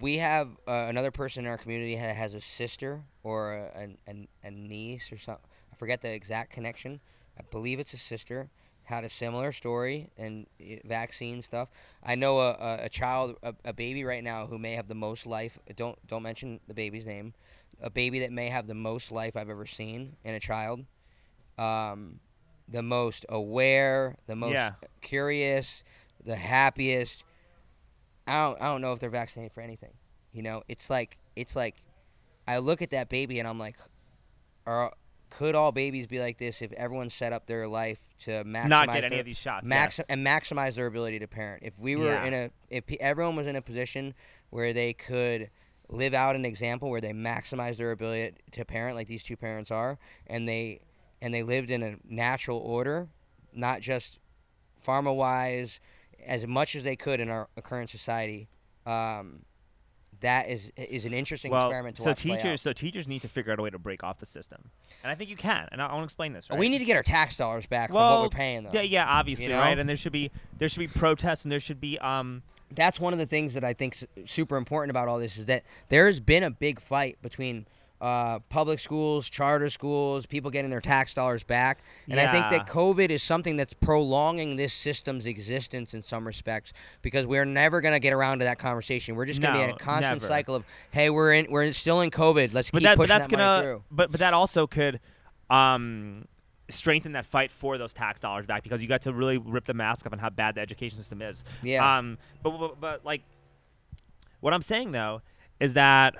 we have uh, another person in our community that has a sister or a, a, a niece or something. I forget the exact connection. I believe it's a sister. Had a similar story and vaccine stuff. I know a, a, a child, a, a baby right now who may have the most life. Don't don't mention the baby's name. A baby that may have the most life I've ever seen in a child. Um, the most aware, the most Yeah. curious, the happiest. I don't I don't know if they're vaccinated for anything. You know, it's like it's like I look at that baby and I'm like, are could all babies be like this if everyone set up their life to maximize Not get any their, of these shots. max yes. and maximize their ability to parent? If we were Yeah. in a if everyone was in a position where they could live out an example where they maximize their ability to parent like these two parents are and they and they lived in a natural order, not just pharma wise, as much as they could in our current society. Um, that is is an interesting well, experiment to so watch teachers, so teachers need to figure out a way to break off the system, and I think you can. And I, I want to explain this. Right? We need to get our tax dollars back from well, what we're paying them. Yeah, yeah, obviously, know? right? And there should be there should be protests, and there should be um. That's one of the things that I think super important about all this is that there has been a big fight between uh, public schools, charter schools, people getting their tax dollars back. And I think that COVID is something that's prolonging this system's existence in some respects because we're never going to get around to that conversation. We're just going to be in a constant never. cycle of, hey, we're in, we're still in COVID. Let's But keep that, but pushing that's that money gonna, through. but but that also could, um, strengthen that fight for those tax dollars back because you got to really rip the mask off on how bad the education system is. Yeah. Um, but, but but like, what I'm saying though is that,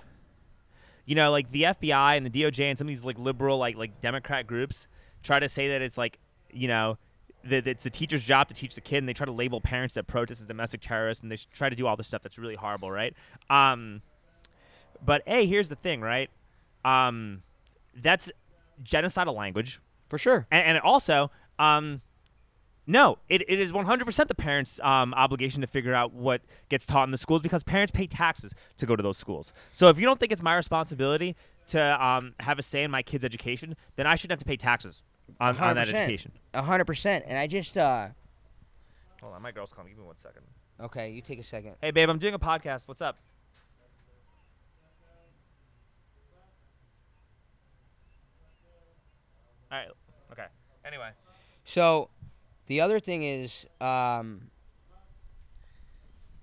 you know, like the FBI and the DOJ and some of these like liberal like like Democrat groups try to say that it's like, you know. That it's a teacher's job to teach the kid, and they try to label parents that protest as domestic terrorists, and they try to do all this stuff that's really horrible, right? Um, but hey, here's the thing, right? Um, that's genocidal language, For sure. and, and also, um, No, it, it is 100% the parents' um, obligation to figure out what gets taught in the schools because parents pay taxes to go to those schools. So if you don't think it's my responsibility to um, have a say in my kid's education, then I shouldn't have to pay taxes on, on that 100%. education. A hundred percent. And I just uh Hold on, my girl's calling. Give me one second. okay, you take a second. Hey, babe, I'm doing a podcast. What's up? All right. Okay. Anyway. So, the other thing is um,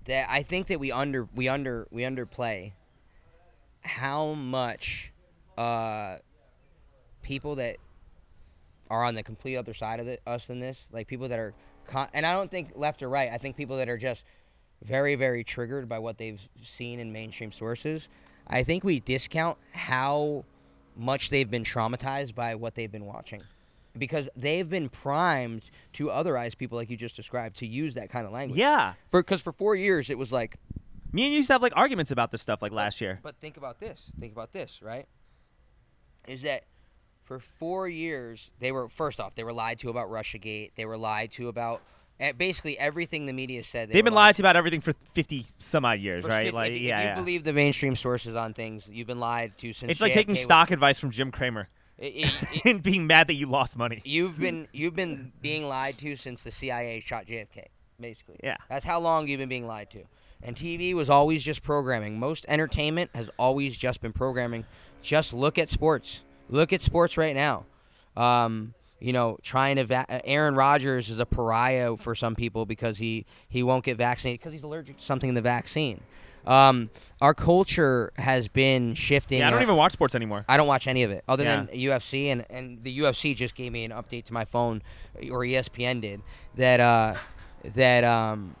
that I think that we under we under we underplay how much uh, people that are on the complete other side of it, us in this, like people that are, con- and I don't think left or right. I think people that are just very very triggered by what they've seen in mainstream sources. I think we discount how much they've been traumatized by what they've been watching because they've been primed to otherize people like you just described to use that kind of language. Yeah. For because for four years it was like. Me and you used to have like arguments about this stuff like last year. But think about this. Think about this, right? Is that for four years they were first off they were lied to about RussiaGate. They were lied to about eh, basically everything the media said. They They've been lied to about everything for 50 some odd years, For right? fif- Like, if, yeah, if you yeah. believe the mainstream sources on things, you've been lied to since. It's like taking JFK was- stock advice from Jim Cramer It- it- and being mad that you lost money. you've been you've been being lied to since the CIA shot JFK, basically. Yeah. That's how long you've been being lied to. And TV was always just programming. Most entertainment has always just been programming. Just look at sports. Look at sports right now. Um, you know, trying to va- uh, Aaron Rodgers is a pariah for some people because he he won't get vaccinated because he's allergic to something in the vaccine. Um, our culture has been shifting. Yeah, I don't even watch sports anymore. I don't watch any of it other Yeah. than UFC, and, and the UFC just gave me an update to my phone, or ESPN did that uh, that um,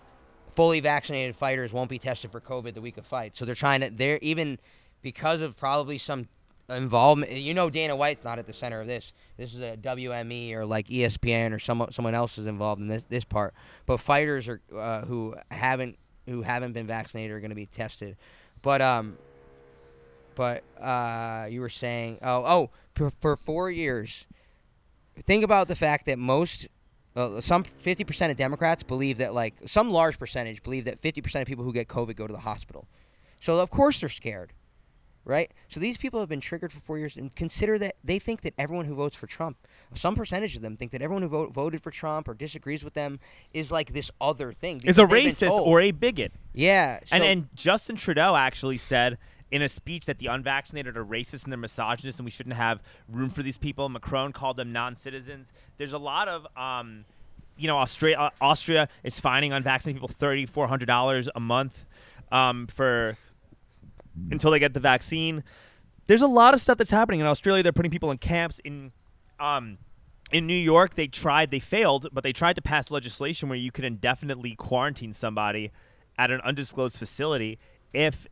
fully vaccinated fighters won't be tested for COVID the week of fight. So they're trying to they're even because of probably some involvement. You know, Dana White's not at the center of this. This is a WME or like ESPN or someone someone else is involved in this this part. But fighters are uh, who haven't who haven't been vaccinated are going to be tested. But um, but uh, you were saying, oh, oh, for, for four years. Think about the fact that most, uh, some fifty percent of Democrats believe that, like some large percentage believe that fifty percent of people who get COVID go to the hospital. So of course they're scared, right? So these people have been triggered for four years, and consider that they think that everyone who votes for Trump, some percentage of them think that everyone who vote, voted for Trump or disagrees with them is like this other thing. Is a because they've been racist or a bigot. yeah, and so- and Justin Trudeau actually said in a speech that the unvaccinated are racist and they're misogynists and we shouldn't have room for these people. Macron called them non-citizens. There's a lot of um, you know, Austria uh, Austria is fining unvaccinated people thirty four hundred dollars a month um, for until they get the vaccine. There's a lot of stuff that's happening in Australia. They're putting people in camps in um, in New York. They tried, they failed, but they tried to pass legislation where you could indefinitely quarantine somebody at an undisclosed facility if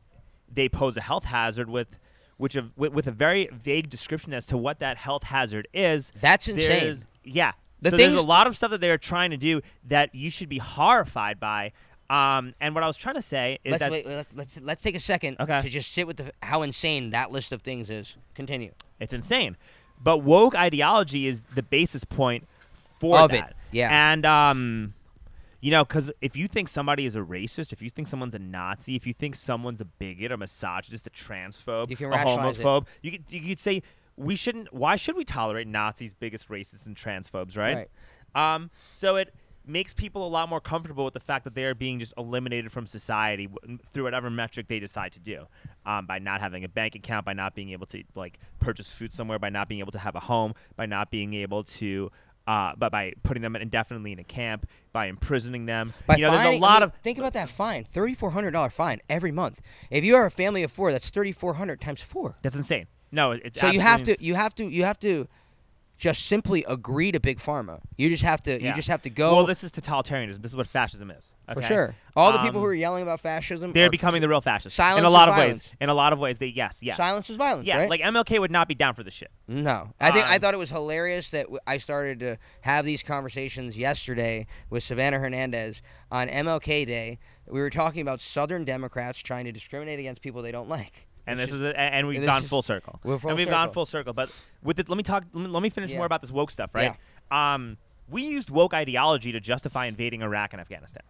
they pose a health hazard with which of, with, with a very vague description as to what that health hazard is. That's insane. There's- Yeah. The so there's a lot of stuff that they're trying to do that you should be horrified by. Um, and what I was trying to say is let's that wait. Let's, let's let's take a second Okay. to just sit with the, how insane that list of things is. Continue. It's insane. But woke ideology is the basis point for Of it, that. yeah. And um, you know, because if you think somebody is a racist, if you think someone's a Nazi, if you think someone's a bigot, a misogynist, a transphobe, You can a rationalize it. homophobe, you could you could say we shouldn't. Why should we tolerate Nazis, biggest racists, and transphobes? Right. Um. So it makes people a lot more comfortable with the fact that they are being just eliminated from society w- through whatever metric they decide to do um, by not having a bank account by not being able to like purchase food somewhere by not being able to have a home by not being able to uh, but by putting them indefinitely in a camp by imprisoning them By you know there's a fining- I lot mean, of think about that fine, thirty four hundred dollar fine every month. If you are a family of four, that's thirty four hundred times four. that's insane no it's So you have to you have to you have to just simply agree to big pharma. You just have to Yeah. you just have to go well this is totalitarianism this is what fascism is for sure. All the people Um, who are yelling about fascism they're becoming the real fascists Silence in a is lot of violence. ways in a lot of ways they yes yes silence is violence. yeah right? like MLK would not be down for this shit No, I think I Um, thought it was hilarious that w- I started to have these conversations yesterday with Savannah Hernandez on MLK Day. We were talking about Southern Democrats trying to discriminate against people they don't like. And this is- is a, and we've this gone full circle. full and we've gone full circle. But with it, let me talk. Let me, let me finish Yeah. more about this woke stuff, right? Um, we used woke ideology to justify invading Iraq and Afghanistan.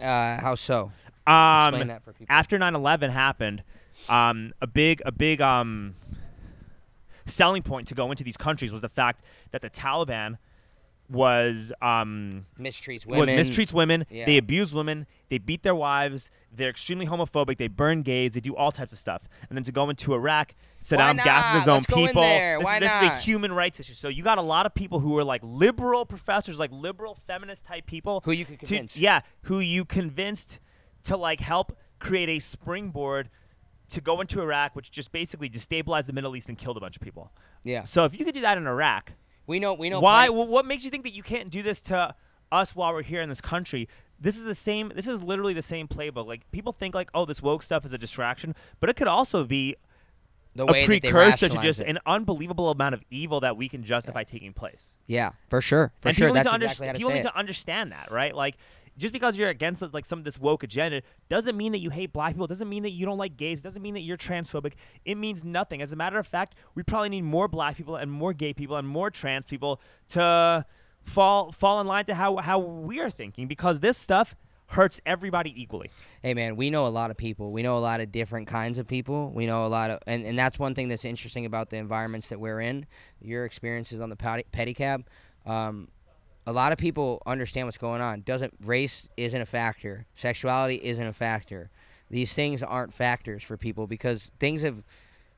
Uh, how so? Um, Explain that for people. after 9/11 happened, um, a big a big um, selling point to go into these countries was the fact that the Taliban was um, Mistreats women. was- mistreats women. Yeah. They abuse women. They beat their wives. They're extremely homophobic. They burn gays. They do all types of stuff. And then to go into Iraq, Saddam gassed his own Let's people. This, Why this is a human rights issue. So you got a lot of people who are like liberal professors, like liberal feminist type people, Who you can to- yeah, who you convinced to like help create a springboard to go into Iraq, which just basically destabilized the Middle East and killed a bunch of people. Yeah. So if you could do that in Iraq, We know. We know. why? what makes you think that you can't do this to us while we're here in this country? This is the same. This is literally the same playbook. Like people think like, oh, this woke stuff is a distraction, but it could also be the a way that they precursor to just it. an unbelievable amount of evil that we can justify taking place. Yeah, for sure. For and sure. people need That's to exactly to People need to understand that, right? Like. Just because you're against like some of this woke agenda doesn't mean that you hate black people. Doesn't mean that you don't like gays. Doesn't mean that you're transphobic. It means nothing. As a matter of fact, we probably need more black people and more gay people and more trans people to fall fall in line to how how we are thinking because this stuff hurts everybody equally. Hey man, we know a lot of people. We know a lot of different kinds of people. We know a lot of, and, and that's one thing that's interesting about the environments that we're in. Your experiences on the pedicab. Um, a lot of people understand what's going on. Doesn't race isn't a factor. Sexuality isn't a factor. These things aren't factors for people because things have.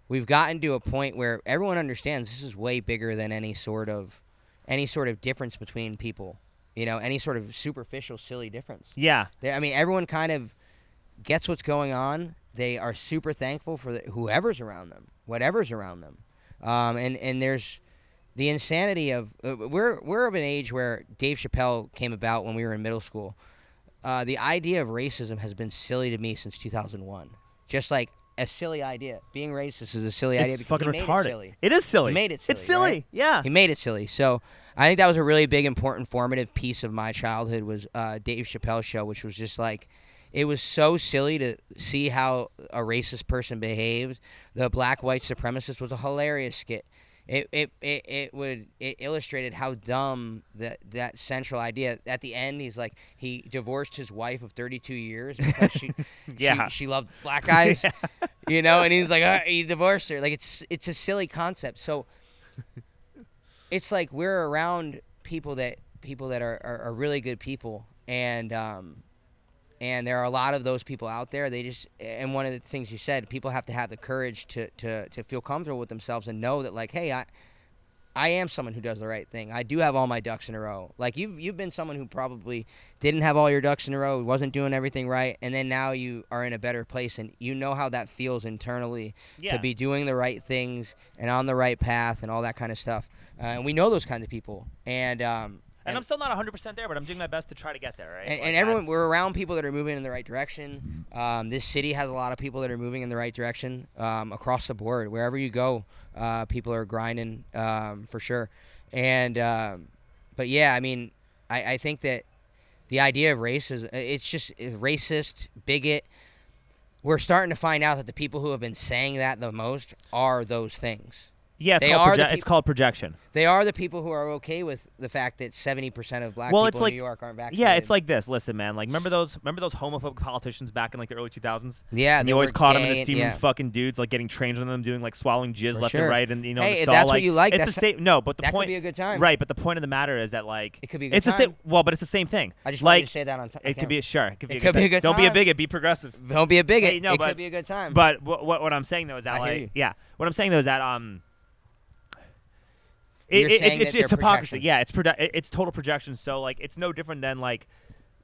We've gotten to a point where everyone understands this is way bigger than any sort of, any sort of difference between people. You know, any sort of superficial, silly difference. Yeah. They, I mean, everyone kind of gets what's going on. They are super thankful for the, whoever's around them, whatever's around them, um, and and there's the insanity of uh, we're we're of an age where Dave Chappelle came about when we were in middle school. Uh, the idea of racism has been silly to me since 2001. Just like a silly idea, being racist is a silly idea It's fucking retarded. It silly. It is silly. He made it It's silly, silly. right? Yeah. He made it silly. So I think that was a really big, important, formative piece of my childhood was uh, Dave Chappelle's show, which was just like, it was so silly to see how a racist person behaved. The black white supremacist was a hilarious skit. It it, it, it would it illustrated how dumb that that central idea. At the end, he's like he divorced his wife of 32 years because she Yeah. she, she loved black guys, you know, and he's like "Ah," he divorced her. Like it's it's a silly concept. So it's like we're around people that people that are, are, are really good people and um and there are a lot of those people out there they just and one of the things you said people have to have the courage to to, to feel comfortable with themselves and know that like hey i I am someone who does the right thing. I do have all my ducks in a row. Like you've you've been someone who probably didn't have all your ducks in a row, wasn't doing everything right, and then now you are in a better place and you know how that feels internally Yeah. to be doing the right things and on the right path and all that kind of stuff. Uh, and we know those kinds of people. And um, and I'm still not 100% there, but I'm doing my best to try to get there, right? and, Like, and everyone we're around people that are moving in the right direction. Um, this city has a lot of people that are moving in the right direction um, across the board. Wherever you go, uh, people are grinding um, for sure. And um, but yeah, I mean, I, I think that the idea of race is it's just uh, racist, bigot. We're starting to find out that the people who have been saying that the most are those things. Yeah, it's they called, proje- it's called projection. They are the people who are okay with the fact that seventy percent of black Well, people it's in New York aren't vaccinated. Yeah, it's like this. Listen, man. Like, remember those? Remember those homophobic politicians back in like the early 2000s? yeah, And they you always caught them in gay the steaming yeah. fucking dudes, like getting trained on them, doing like swallowing jizz For left sure. and right, and you know, Hey, the stall. that's what you like, It's the same. No, but the that could point, be a good time. right? But the point of the matter is that like It could be a good it's the same. Well, but it's the same thing. I just wanted like to say that on. T- it could be a sure. It could be, It a, could good be a time. good Don't be a bigot. Be progressive. Don't be a bigot. Hey, no, it but- could be a good time. But what, what what I'm saying though is that like yeah, what I'm saying though is that um. It, it, it's it's hypocrisy. projection. Yeah, it's produ- it's total projection. So like it's no different than like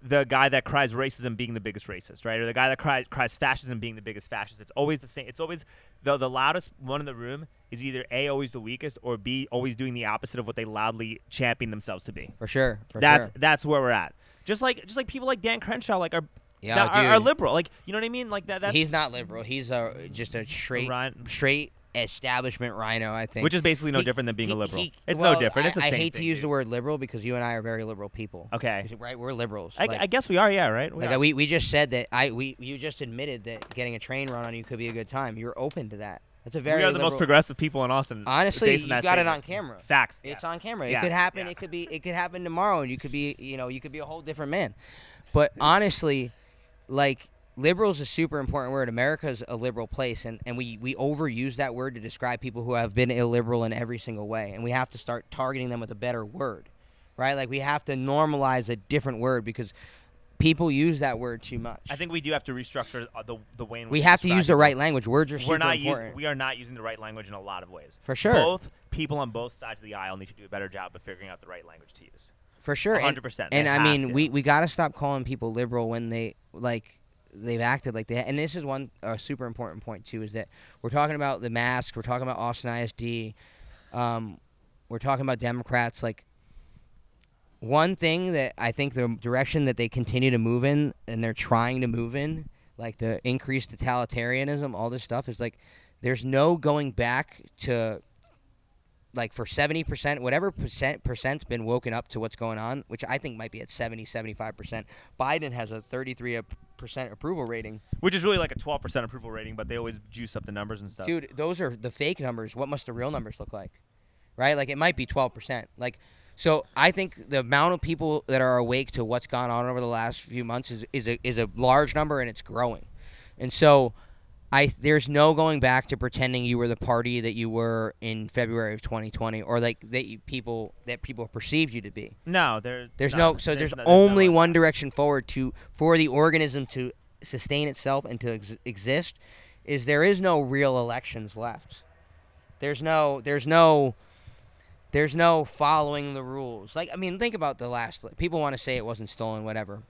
the guy that cries racism being the biggest racist, right? Or the guy that cries cries fascism being the biggest fascist. It's always the same. It's always the the loudest one in the room is either a always the weakest or b always doing the opposite of what they loudly champion themselves to be. for sure. For that's sure. that's where we're at. Just like just like people like Dan Crenshaw, like are Yeah, are, are liberal. Like you know what I mean? Like that. That's He's not liberal. He's a just a straight, RINO. straight establishment RINO. I think. which is basically no He- different than being he- a liberal. he- it's well, no different. It's the I, same I hate thing, to use dude. the word liberal because you and I are very liberal people. Okay. Right? We're liberals. I, like, I guess we are. Yeah. Right. We like are. we, we just said that I we you just admitted that getting a train run on you could be a good time. You're open to that. That's a very we are the most progressive people in Austin. Honestly, you got it on camera. Facts. It's yes. on camera. Yeah, It could happen. yeah. It could be. It could happen tomorrow, and you could be. You know, you could be a whole different man. But honestly, like liberal is a super important word. America's a liberal place, and, and we we overuse that word to describe people who have been illiberal in every single way, and we have to start targeting them with a better word, right? Like we have to normalize a different word because people use that word too much. I think we do have to restructure uh, the the way in which we have to use the right language. Words are super We're not important. using. We are not using the right language in a lot of ways. For sure. Both people on both sides of the aisle need to do a better job of figuring out the right language to use. For sure, 100%. And They I mean, to. we we got to stop calling people liberal when they like they've acted like they. And this is one a super important point too is that we're talking about the mask, we're talking about Austin ISD, um, we're talking about Democrats. Like one thing that I think the direction that they continue to move in, and they're trying to move in, like the increased totalitarianism, all this stuff is like there's no going back to like for 70% whatever percent percent's been woken up to what's going on which i think might be at 70 75% biden has a 33% approval rating. Which is really like a 12% approval rating, but they always juice up the numbers and stuff. dude those are the fake numbers. What must the real numbers look like? Right? Like it might be 12% like so i think the amount of people that are awake to what's gone on over the last few months is, is, a, is a large number and it's growing. And so I there's no going back to pretending you were the party that you were in February of 2020 or like that you, people that people perceived you to be. No, there. There's no, so there's, no- only no- one direction forward to for the organism to sustain itself and to ex- exist is there is no real elections left. There's no there's no there's no following the rules. Like I mean think about the last people want to say it wasn't stolen whatever.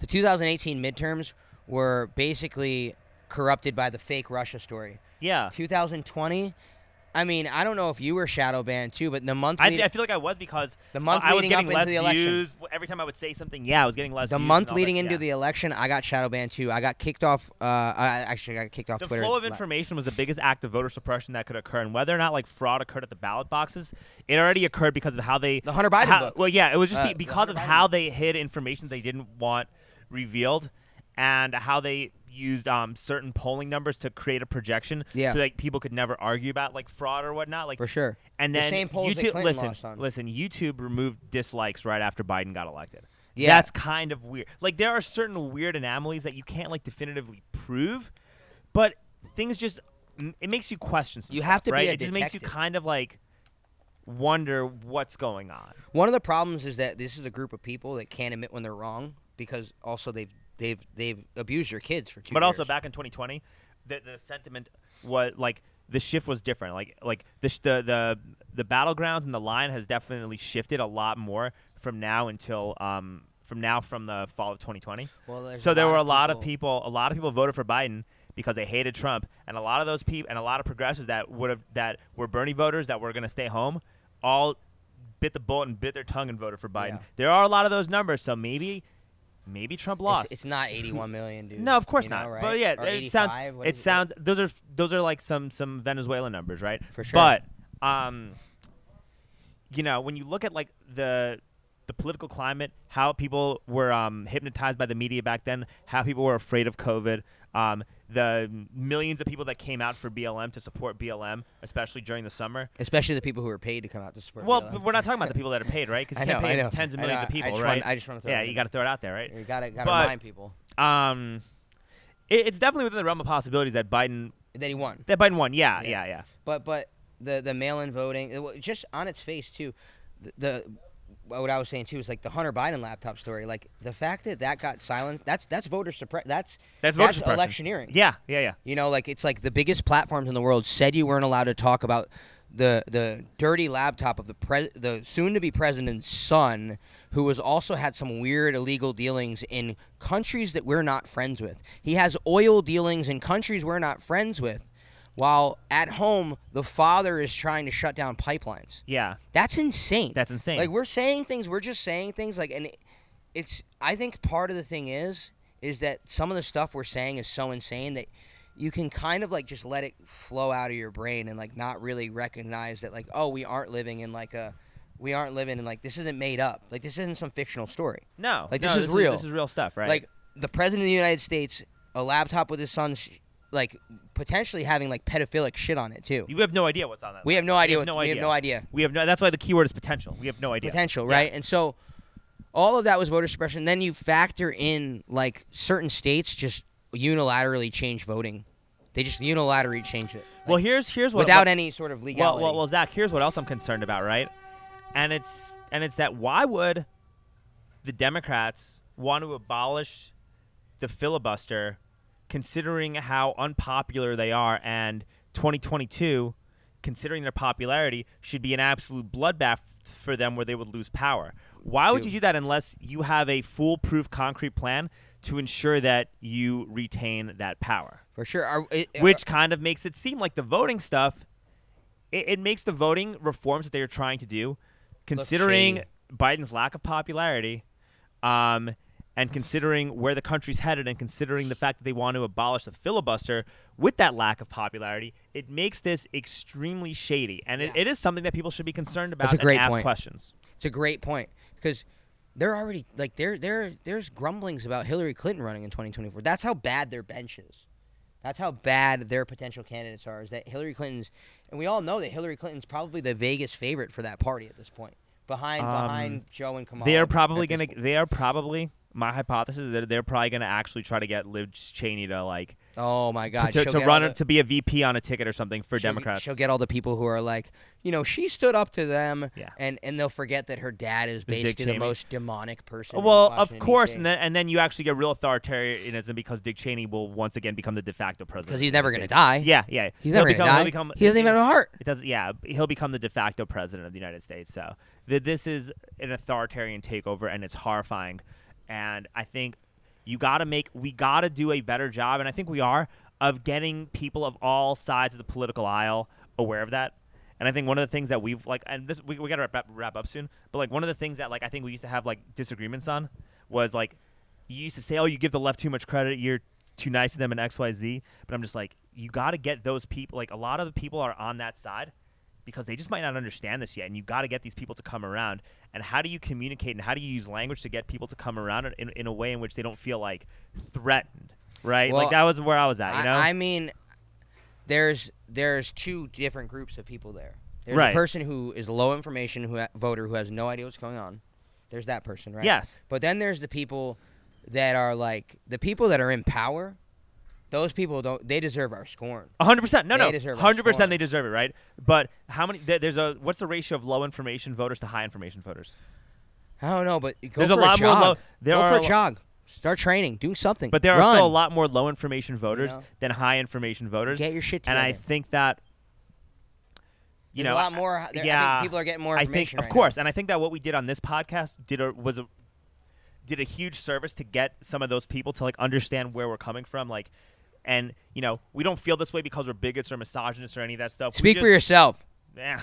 The 2018 midterms were basically corrupted by the fake Russia story. Yeah. 2020 I mean, I don't know if you were shadow banned too, but the month I, lead- I feel like I was because the month I was getting into less views every time I would say something. Yeah, I was getting less. The month leading that, into yeah. the election, I got shadow banned too. I got kicked off. Uh, I actually got kicked off Twitter. The Twitter. flow of information was the biggest act of voter suppression that could occur, and whether or not like fraud occurred at the ballot boxes, it already occurred because of how they. The Hunter Biden how- book. Well, yeah, it was just Uh, because of Biden how they hid information they didn't want revealed, and how they used um, certain polling numbers to create a projection, Yeah. so that people could never argue about like fraud or whatnot. Like for sure. And The then same polls that YouTube, Clinton listen, listen. YouTube removed dislikes right after Biden got elected. Yeah. That's kind of weird. Like there are certain weird anomalies that you can't like definitively prove, but things just it makes you question. Some You stuff, have to be right? It just makes you kind of like wonder what's going on. One of the problems is that this is a group of people that can't admit when they're wrong because also they've they've they've abused your kids for two But also back in 2020, the the sentiment was like the shift was different. Like like the sh- the the the battlegrounds and the line has definitely shifted a lot more from now until um from now from the fall of 2020. Well, So there were a lot of people, a lot of people voted for Biden because they hated Trump, and a lot of those people, and a lot of progressives that would have that were Bernie voters that were going to stay home, all bit the bullet and bit their tongue and voted for Biden. Yeah. There are a lot of those numbers, so maybe, maybe Trump lost. It's, it's not 81 million, dude. No, of course you know, not. right? But yeah, Or it sounds. 85, what It sounds. Those are those are like some some Venezuelan numbers, right? For sure. But um, you know, when you look at like the the political climate, how people were um, hypnotized by the media back then, how people were afraid of COVID, um, the millions of people that came out for BLM to support BLM, especially during the summer. Especially the people who are paid to come out to support. Well, BLM. we're not talking about the people that are paid, right? Because you can't know, pay tens of I millions of I people, just right? I just wanna throw yeah, you got to throw it out there, right? You gotta gotta But- remind people Um, it, it's definitely within the realm of possibilities that Biden that he won. that Biden won. Yeah, Yeah. yeah, yeah. But but the the mail-in voting, just on its face too, the, the what I was saying too is like the Hunter Biden laptop story. Like the fact that that got silenced, that's that's voter suppress. That's That's voter that's suppression. electioneering. Yeah, yeah, yeah. You know, like it's like the biggest platforms in the world said you weren't allowed to talk about the the dirty laptop of the pres the soon to be president's son, who has also had some weird illegal dealings in countries that we're not friends with. He has oil dealings in countries we're not friends with. While at home, the father is trying to shut down pipelines. Yeah, That's insane. that's insane. Like we're saying things, we're just saying things like, and it- it's. I think part of the thing is, is that some of the stuff we're saying is so insane that you can kind of like just let it flow out of your brain and like not really recognize that like, oh, we aren't living in like a, we aren't living in like this isn't made up. Like this isn't some fictional story. no, like, no, this is real. this is real stuff, right? Like the president of the United States, a laptop with his son's like potentially having like pedophilic shit on it too. You have no idea what's on that. We have no idea. We what, have no we idea. have no idea. We have no. That's why the keyword is potential. We have no idea. potential, Yeah. right? And so all of that was voter suppression. Then you factor in like certain states just unilaterally change voting. They just unilaterally change it. Well, here's here's what without what- any sort of Well, legality. well, well, Zach. Here's what else I'm concerned about, right? And it's and it's that why would the Democrats want to abolish the filibuster, considering how unpopular they are, and 2022, considering their popularity, should be an absolute bloodbath for them, where they would lose power. Why would you do that unless you have a foolproof, concrete plan to ensure that you retain that power? for sure. Are, it, which kind of makes it seem like the voting stuff it, it makes the voting reforms that they're trying to do considering biden's lack of popularity um, and considering where the country's headed and considering the fact that they want to abolish the filibuster with that lack of popularity it makes this extremely shady and it, it is something that people should be concerned about That's a great and ask point. questions It's a great point because they're already like there there there's grumblings about Hillary Clinton running in 2024. That's how bad their bench is. That's how bad their potential candidates are. Is that Hillary Clinton's, and we all know that Hillary Clinton's probably the Vegas favorite for that party at this point, behind Um, behind Joe and Kamala. they are probably gonna point. they are probably my hypothesis is that they're probably gonna actually try to get liz cheney to like Oh my God! to, to, to run it to be a VP on a ticket or something for she'll Democrats. She'll get all the people who are like, you know, she stood up to them, Yeah. and and they'll forget that her dad is basically the most demonic person. well, of course, and then and then you actually get real authoritarianism because Dick Cheney will once again become the de facto president. because he's never gonna die. Yeah, yeah. He's He'll never gonna die. become- he doesn't even have a heart. It doesn't. Yeah, he'll become the de facto president of the United States. So th- this is an authoritarian takeover, and it's horrifying. And I think you got to make we got to do a better job, and I think we are of getting people of all sides of the political aisle aware of that. And I think one of the things that we've like, and this we, we got to wrap, wrap up soon, but like one of the things that like I think we used to have like disagreements on was like you used to say, oh, you give the left too much credit, you're too nice to them and X Y Z. But I'm just like, you got to get those people. Like a lot of the people are on that side because they just might not understand this yet, and you've got to get these people to come around. And how do you communicate and how do you use language to get people to come around in, in a way in which they don't feel like threatened, right? Well, like that was where I was at. You know, I, I mean, there's there's two different groups of people there. There's Right. a person who is low information who ha- voter who has no idea what's going on. There's that person, right? yes, But then there's the people that are like the people that are in power. Those people don't. They deserve our scorn. hundred percent. No, They no, deserve our hundred percent. They deserve it, right? But how many? There's a what's the ratio of low information voters to high information voters? I don't know, but go There's for a lot more jog. low- there go are for a a jog. Start training. Do something. But there Run. are still a lot more low information voters know? than high information voters. Get your shit together. and. I think that you There's know a lot more. yeah, think people are getting more I think, of right course, and I think that what we did on this podcast did a, was a did a huge service to get some of those people to like understand where we're coming from, like, and you know, we don't feel this way because we're bigots or misogynists or any of that stuff. Speak for yourself. Yeah.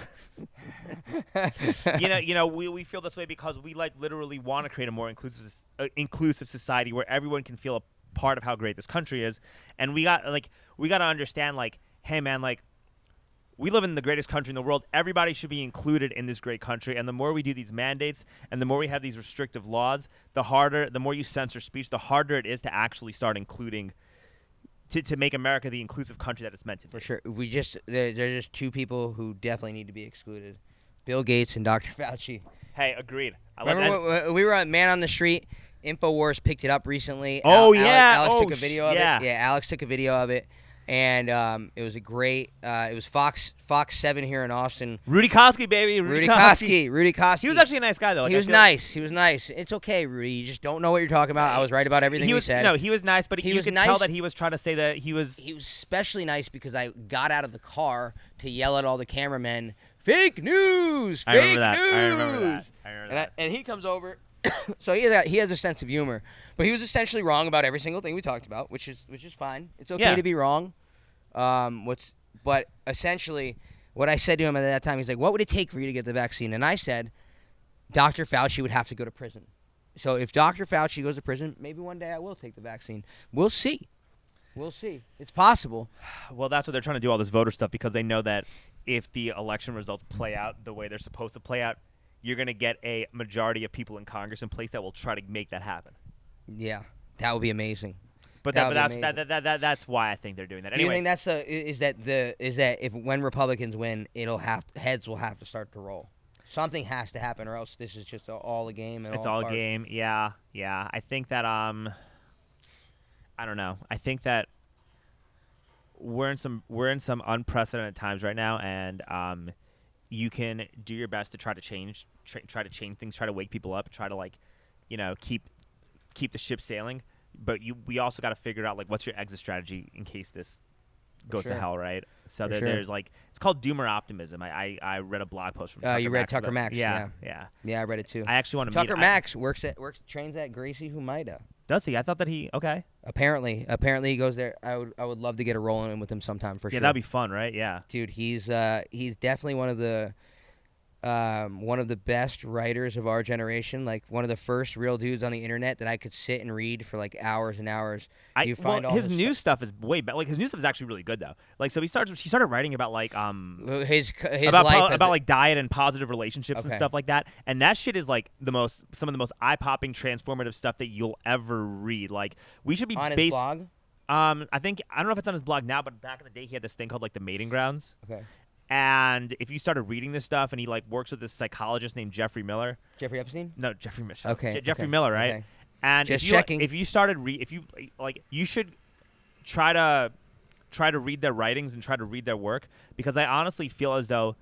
you know, you know, we, we feel this way because we like literally want to create a more inclusive uh, inclusive society where everyone can feel a part of how great this country is, and we got like we got to understand like, hey man, like we live in the greatest country in the world. Everybody should be included in this great country. And the more we do these mandates and the more we have these restrictive laws, the harder, the more you censor speech, the harder it is to actually start including, to, to make America the inclusive country that it's meant to be. For sure. We just there, there's just two people who definitely need to be excluded. Bill Gates and Dr. Fauci. Hey, agreed. I Remember when we were on Man on the Street? Infowars picked it up recently. Oh, Al- Alex- yeah. Alex Oh, took a video sh- of yeah. it. Yeah, Alex took a video of it, and um, it was a great. Uh, it was Fox Fox Seven here in Austin. Rudy Koski, baby. Rudy Rudy, Koski. Koski. Rudy Koski. He was actually a nice guy, though. Like, he I was nice. He was nice. It's okay, Rudy. You just don't know what you're talking about. I was right about everything He you was said. no, he was nice, but He you was could tell that he was trying to say that he was. he was especially nice because I got out of the car to yell at all the cameramen, "Fake news! I Fake remember that. news!" I remember that. I remember And, I, that. and he comes over, so he has, he has a sense of humor, but he was essentially wrong about every single thing we talked about, which is which is fine. It's okay Yeah. to be wrong. Um, what's but essentially what I said to him at that time, he's like, "What would it take for you to get the vaccine?" And I said, "Dr. Fauci would have to go to prison." So if Dr. Fauci goes to prison, maybe one day I will take the vaccine. We'll see. We'll see. It's possible. Well, that's what they're trying to do all this voter stuff because they know that if the election results play out the way they're supposed to play out, you're going to get a majority of people in Congress in place that will try to make that happen. Yeah, that would be amazing. But that, that but that's that, that, that, that that's why I think they're doing that. Do you think that's the is that the is that if when Republicans win, it'll have heads will have to start to roll. Something has to happen, or else this is just a, all a game. And it's all all a game. Yeah, yeah. I think that um, I don't know. I think that we're in some we're in some unprecedented times right now, and um, you can do your best to try to change, try, try to change things, try to wake people up, try to like, you know, keep keep the ship sailing. But you, we also got to figure out like what's your exit strategy in case this goes sure. to hell, right? So there, sure. there's like it's called Doomer Optimism. I, I, I read a blog post from Uh, Tucker you read Max Tucker about- Max, Yeah, yeah. Yeah, I read it too. I actually want to Tucker meet, I- Max works at works trains at Gracie Humaita. does he? I thought that he okay. Apparently, apparently he goes there. I would I would love to get a roll in with him sometime for Yeah, sure. Yeah, that'd be fun, right? Yeah. dude. He's uh he's definitely one of the um one of the best writers of our generation. Like one of the first real dudes on the internet that I could sit and read for like hours and hours. I, You find well, all his his new stuff is way better. Like his new stuff is actually really good though. Like so he starts he started writing about like um His his about po- about a- like diet and positive relationships and stuff like that. And that shit is like the most some of the most eye popping transformative stuff that you'll ever read. Like we should be on his based blog. um I think I don't know if it's on his blog now, but back in the day he had this thing called like the mating grounds. Okay, And if you started reading this stuff and he like works with this psychologist named Geoffrey Miller. Jeffrey Epstein. No, Geoffrey Miller. Okay, Je- Geoffrey okay, Miller, right? okay. And Just if you, checking. if you started re- if you like you should try to try to read their writings and try to read their work because I honestly feel as though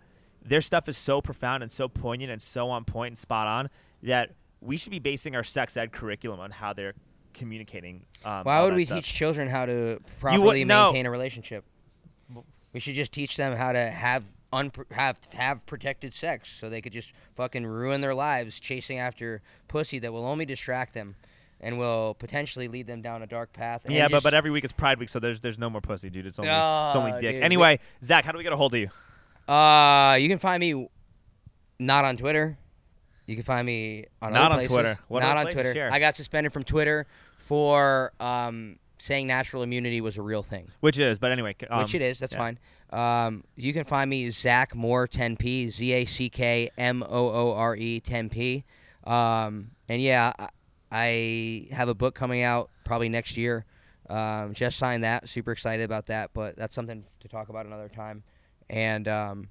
their stuff is so profound and so poignant and so on point and spot on that we should be basing our sex ed curriculum on how they're communicating. Um, Why would we stuff. teach children how to properly no. maintain a relationship? We should just teach them how to have unpro- have have protected sex, so they could just fucking ruin their lives chasing after pussy that will only distract them, and will potentially lead them down a dark path. Yeah, but but every week is Pride Week, so there's there's no more pussy, dude. It's only it's Oh, only dick. dude. Anyway, Zach, how do we get a hold of you? Uh, you can find me not on Twitter. You can find me on Not on places. Twitter. What not on? Twitter. Share. I got suspended from Twitter for um, saying natural immunity was a real thing, Which is, but anyway, um, which it is. That's yeah. fine. Um, you can find me Zach Moore 10p Z A C K M O O R E 10p. Um, and yeah, I, I have a book coming out probably next year. Um, just signed that. Super excited about that, but that's something to talk about another time. And um,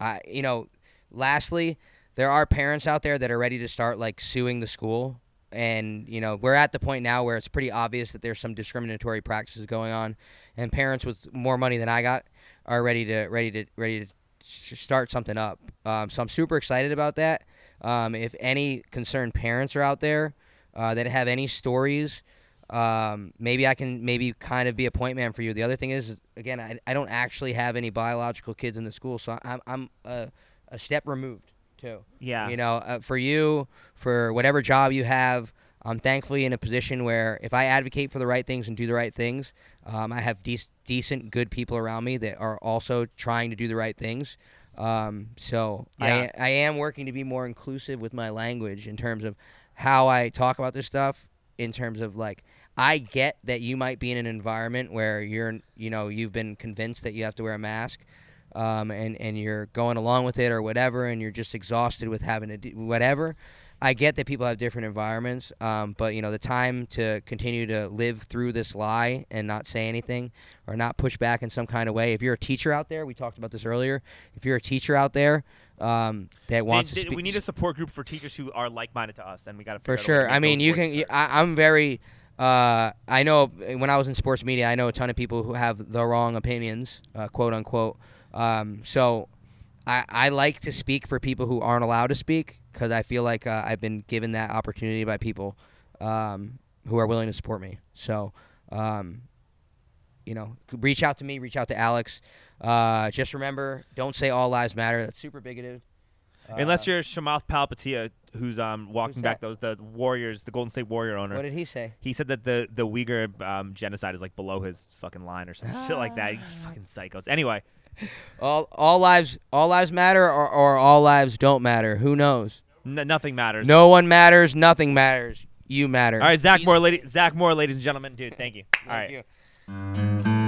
I, you know, lastly, there are parents out there that are ready to start like suing the school. And you know we're at the point now where it's pretty obvious that there's some discriminatory practices going on, and parents with more money than I got are ready to ready to ready to start something up. Um, so I'm super excited about that. Um, if any concerned parents are out there uh, that have any stories, um, maybe I can maybe kind of be a point man for you. The other thing is, again, I, I don't actually have any biological kids in the school, so I'm I'm a, a step removed too. Yeah. You know, uh, for you, for whatever job you have, I'm thankfully in a position where if I advocate for the right things and do the right things, um, I have dec- decent, good people around me that are also trying to do the right things. Um, so Yeah. I, I am working to be more inclusive with my language in terms of how I talk about this stuff. In terms of like, I get that you might be in an environment where you're, you know, you've been convinced that you have to wear a mask um, and and you're going along with it or whatever, and you're just exhausted with having to do whatever. I get that people have different environments, um, but you know the time to continue to live through this lie and not say anything or not push back in some kind of way. If you're a teacher out there, we talked about this earlier. If you're a teacher out there um, that wants They- to they- speak, we need a support group for teachers who are like-minded to us, and we got to for sure. I mean, you can. I, I'm very. Uh, I know when I was in sports media, I know a ton of people who have the wrong opinions, uh, quote unquote. Um, so, I, I like to speak for people who aren't allowed to speak because I feel like uh, I've been given that opportunity by people um, who are willing to support me. So, um, you know, reach out to me, reach out to Alex. Uh, just remember, don't say all lives matter. That's super bigoted. Unless Uh, you're Chamath Palihapitiya, who's um walking Who's back those the Warriors, the Golden State Warrior owner. What did he say? he said that the the Uyghur um, genocide is like below his fucking line or some shit like that. He's Ah. fucking psychos. Anyway, All all lives all lives matter or, or all lives don't matter. Who knows? n- nothing matters. No one matters. Nothing matters. You matter. All right, Zach You- Moore, lady, Zach Moore, ladies and gentlemen, dude. Thank you. All right. Thank you.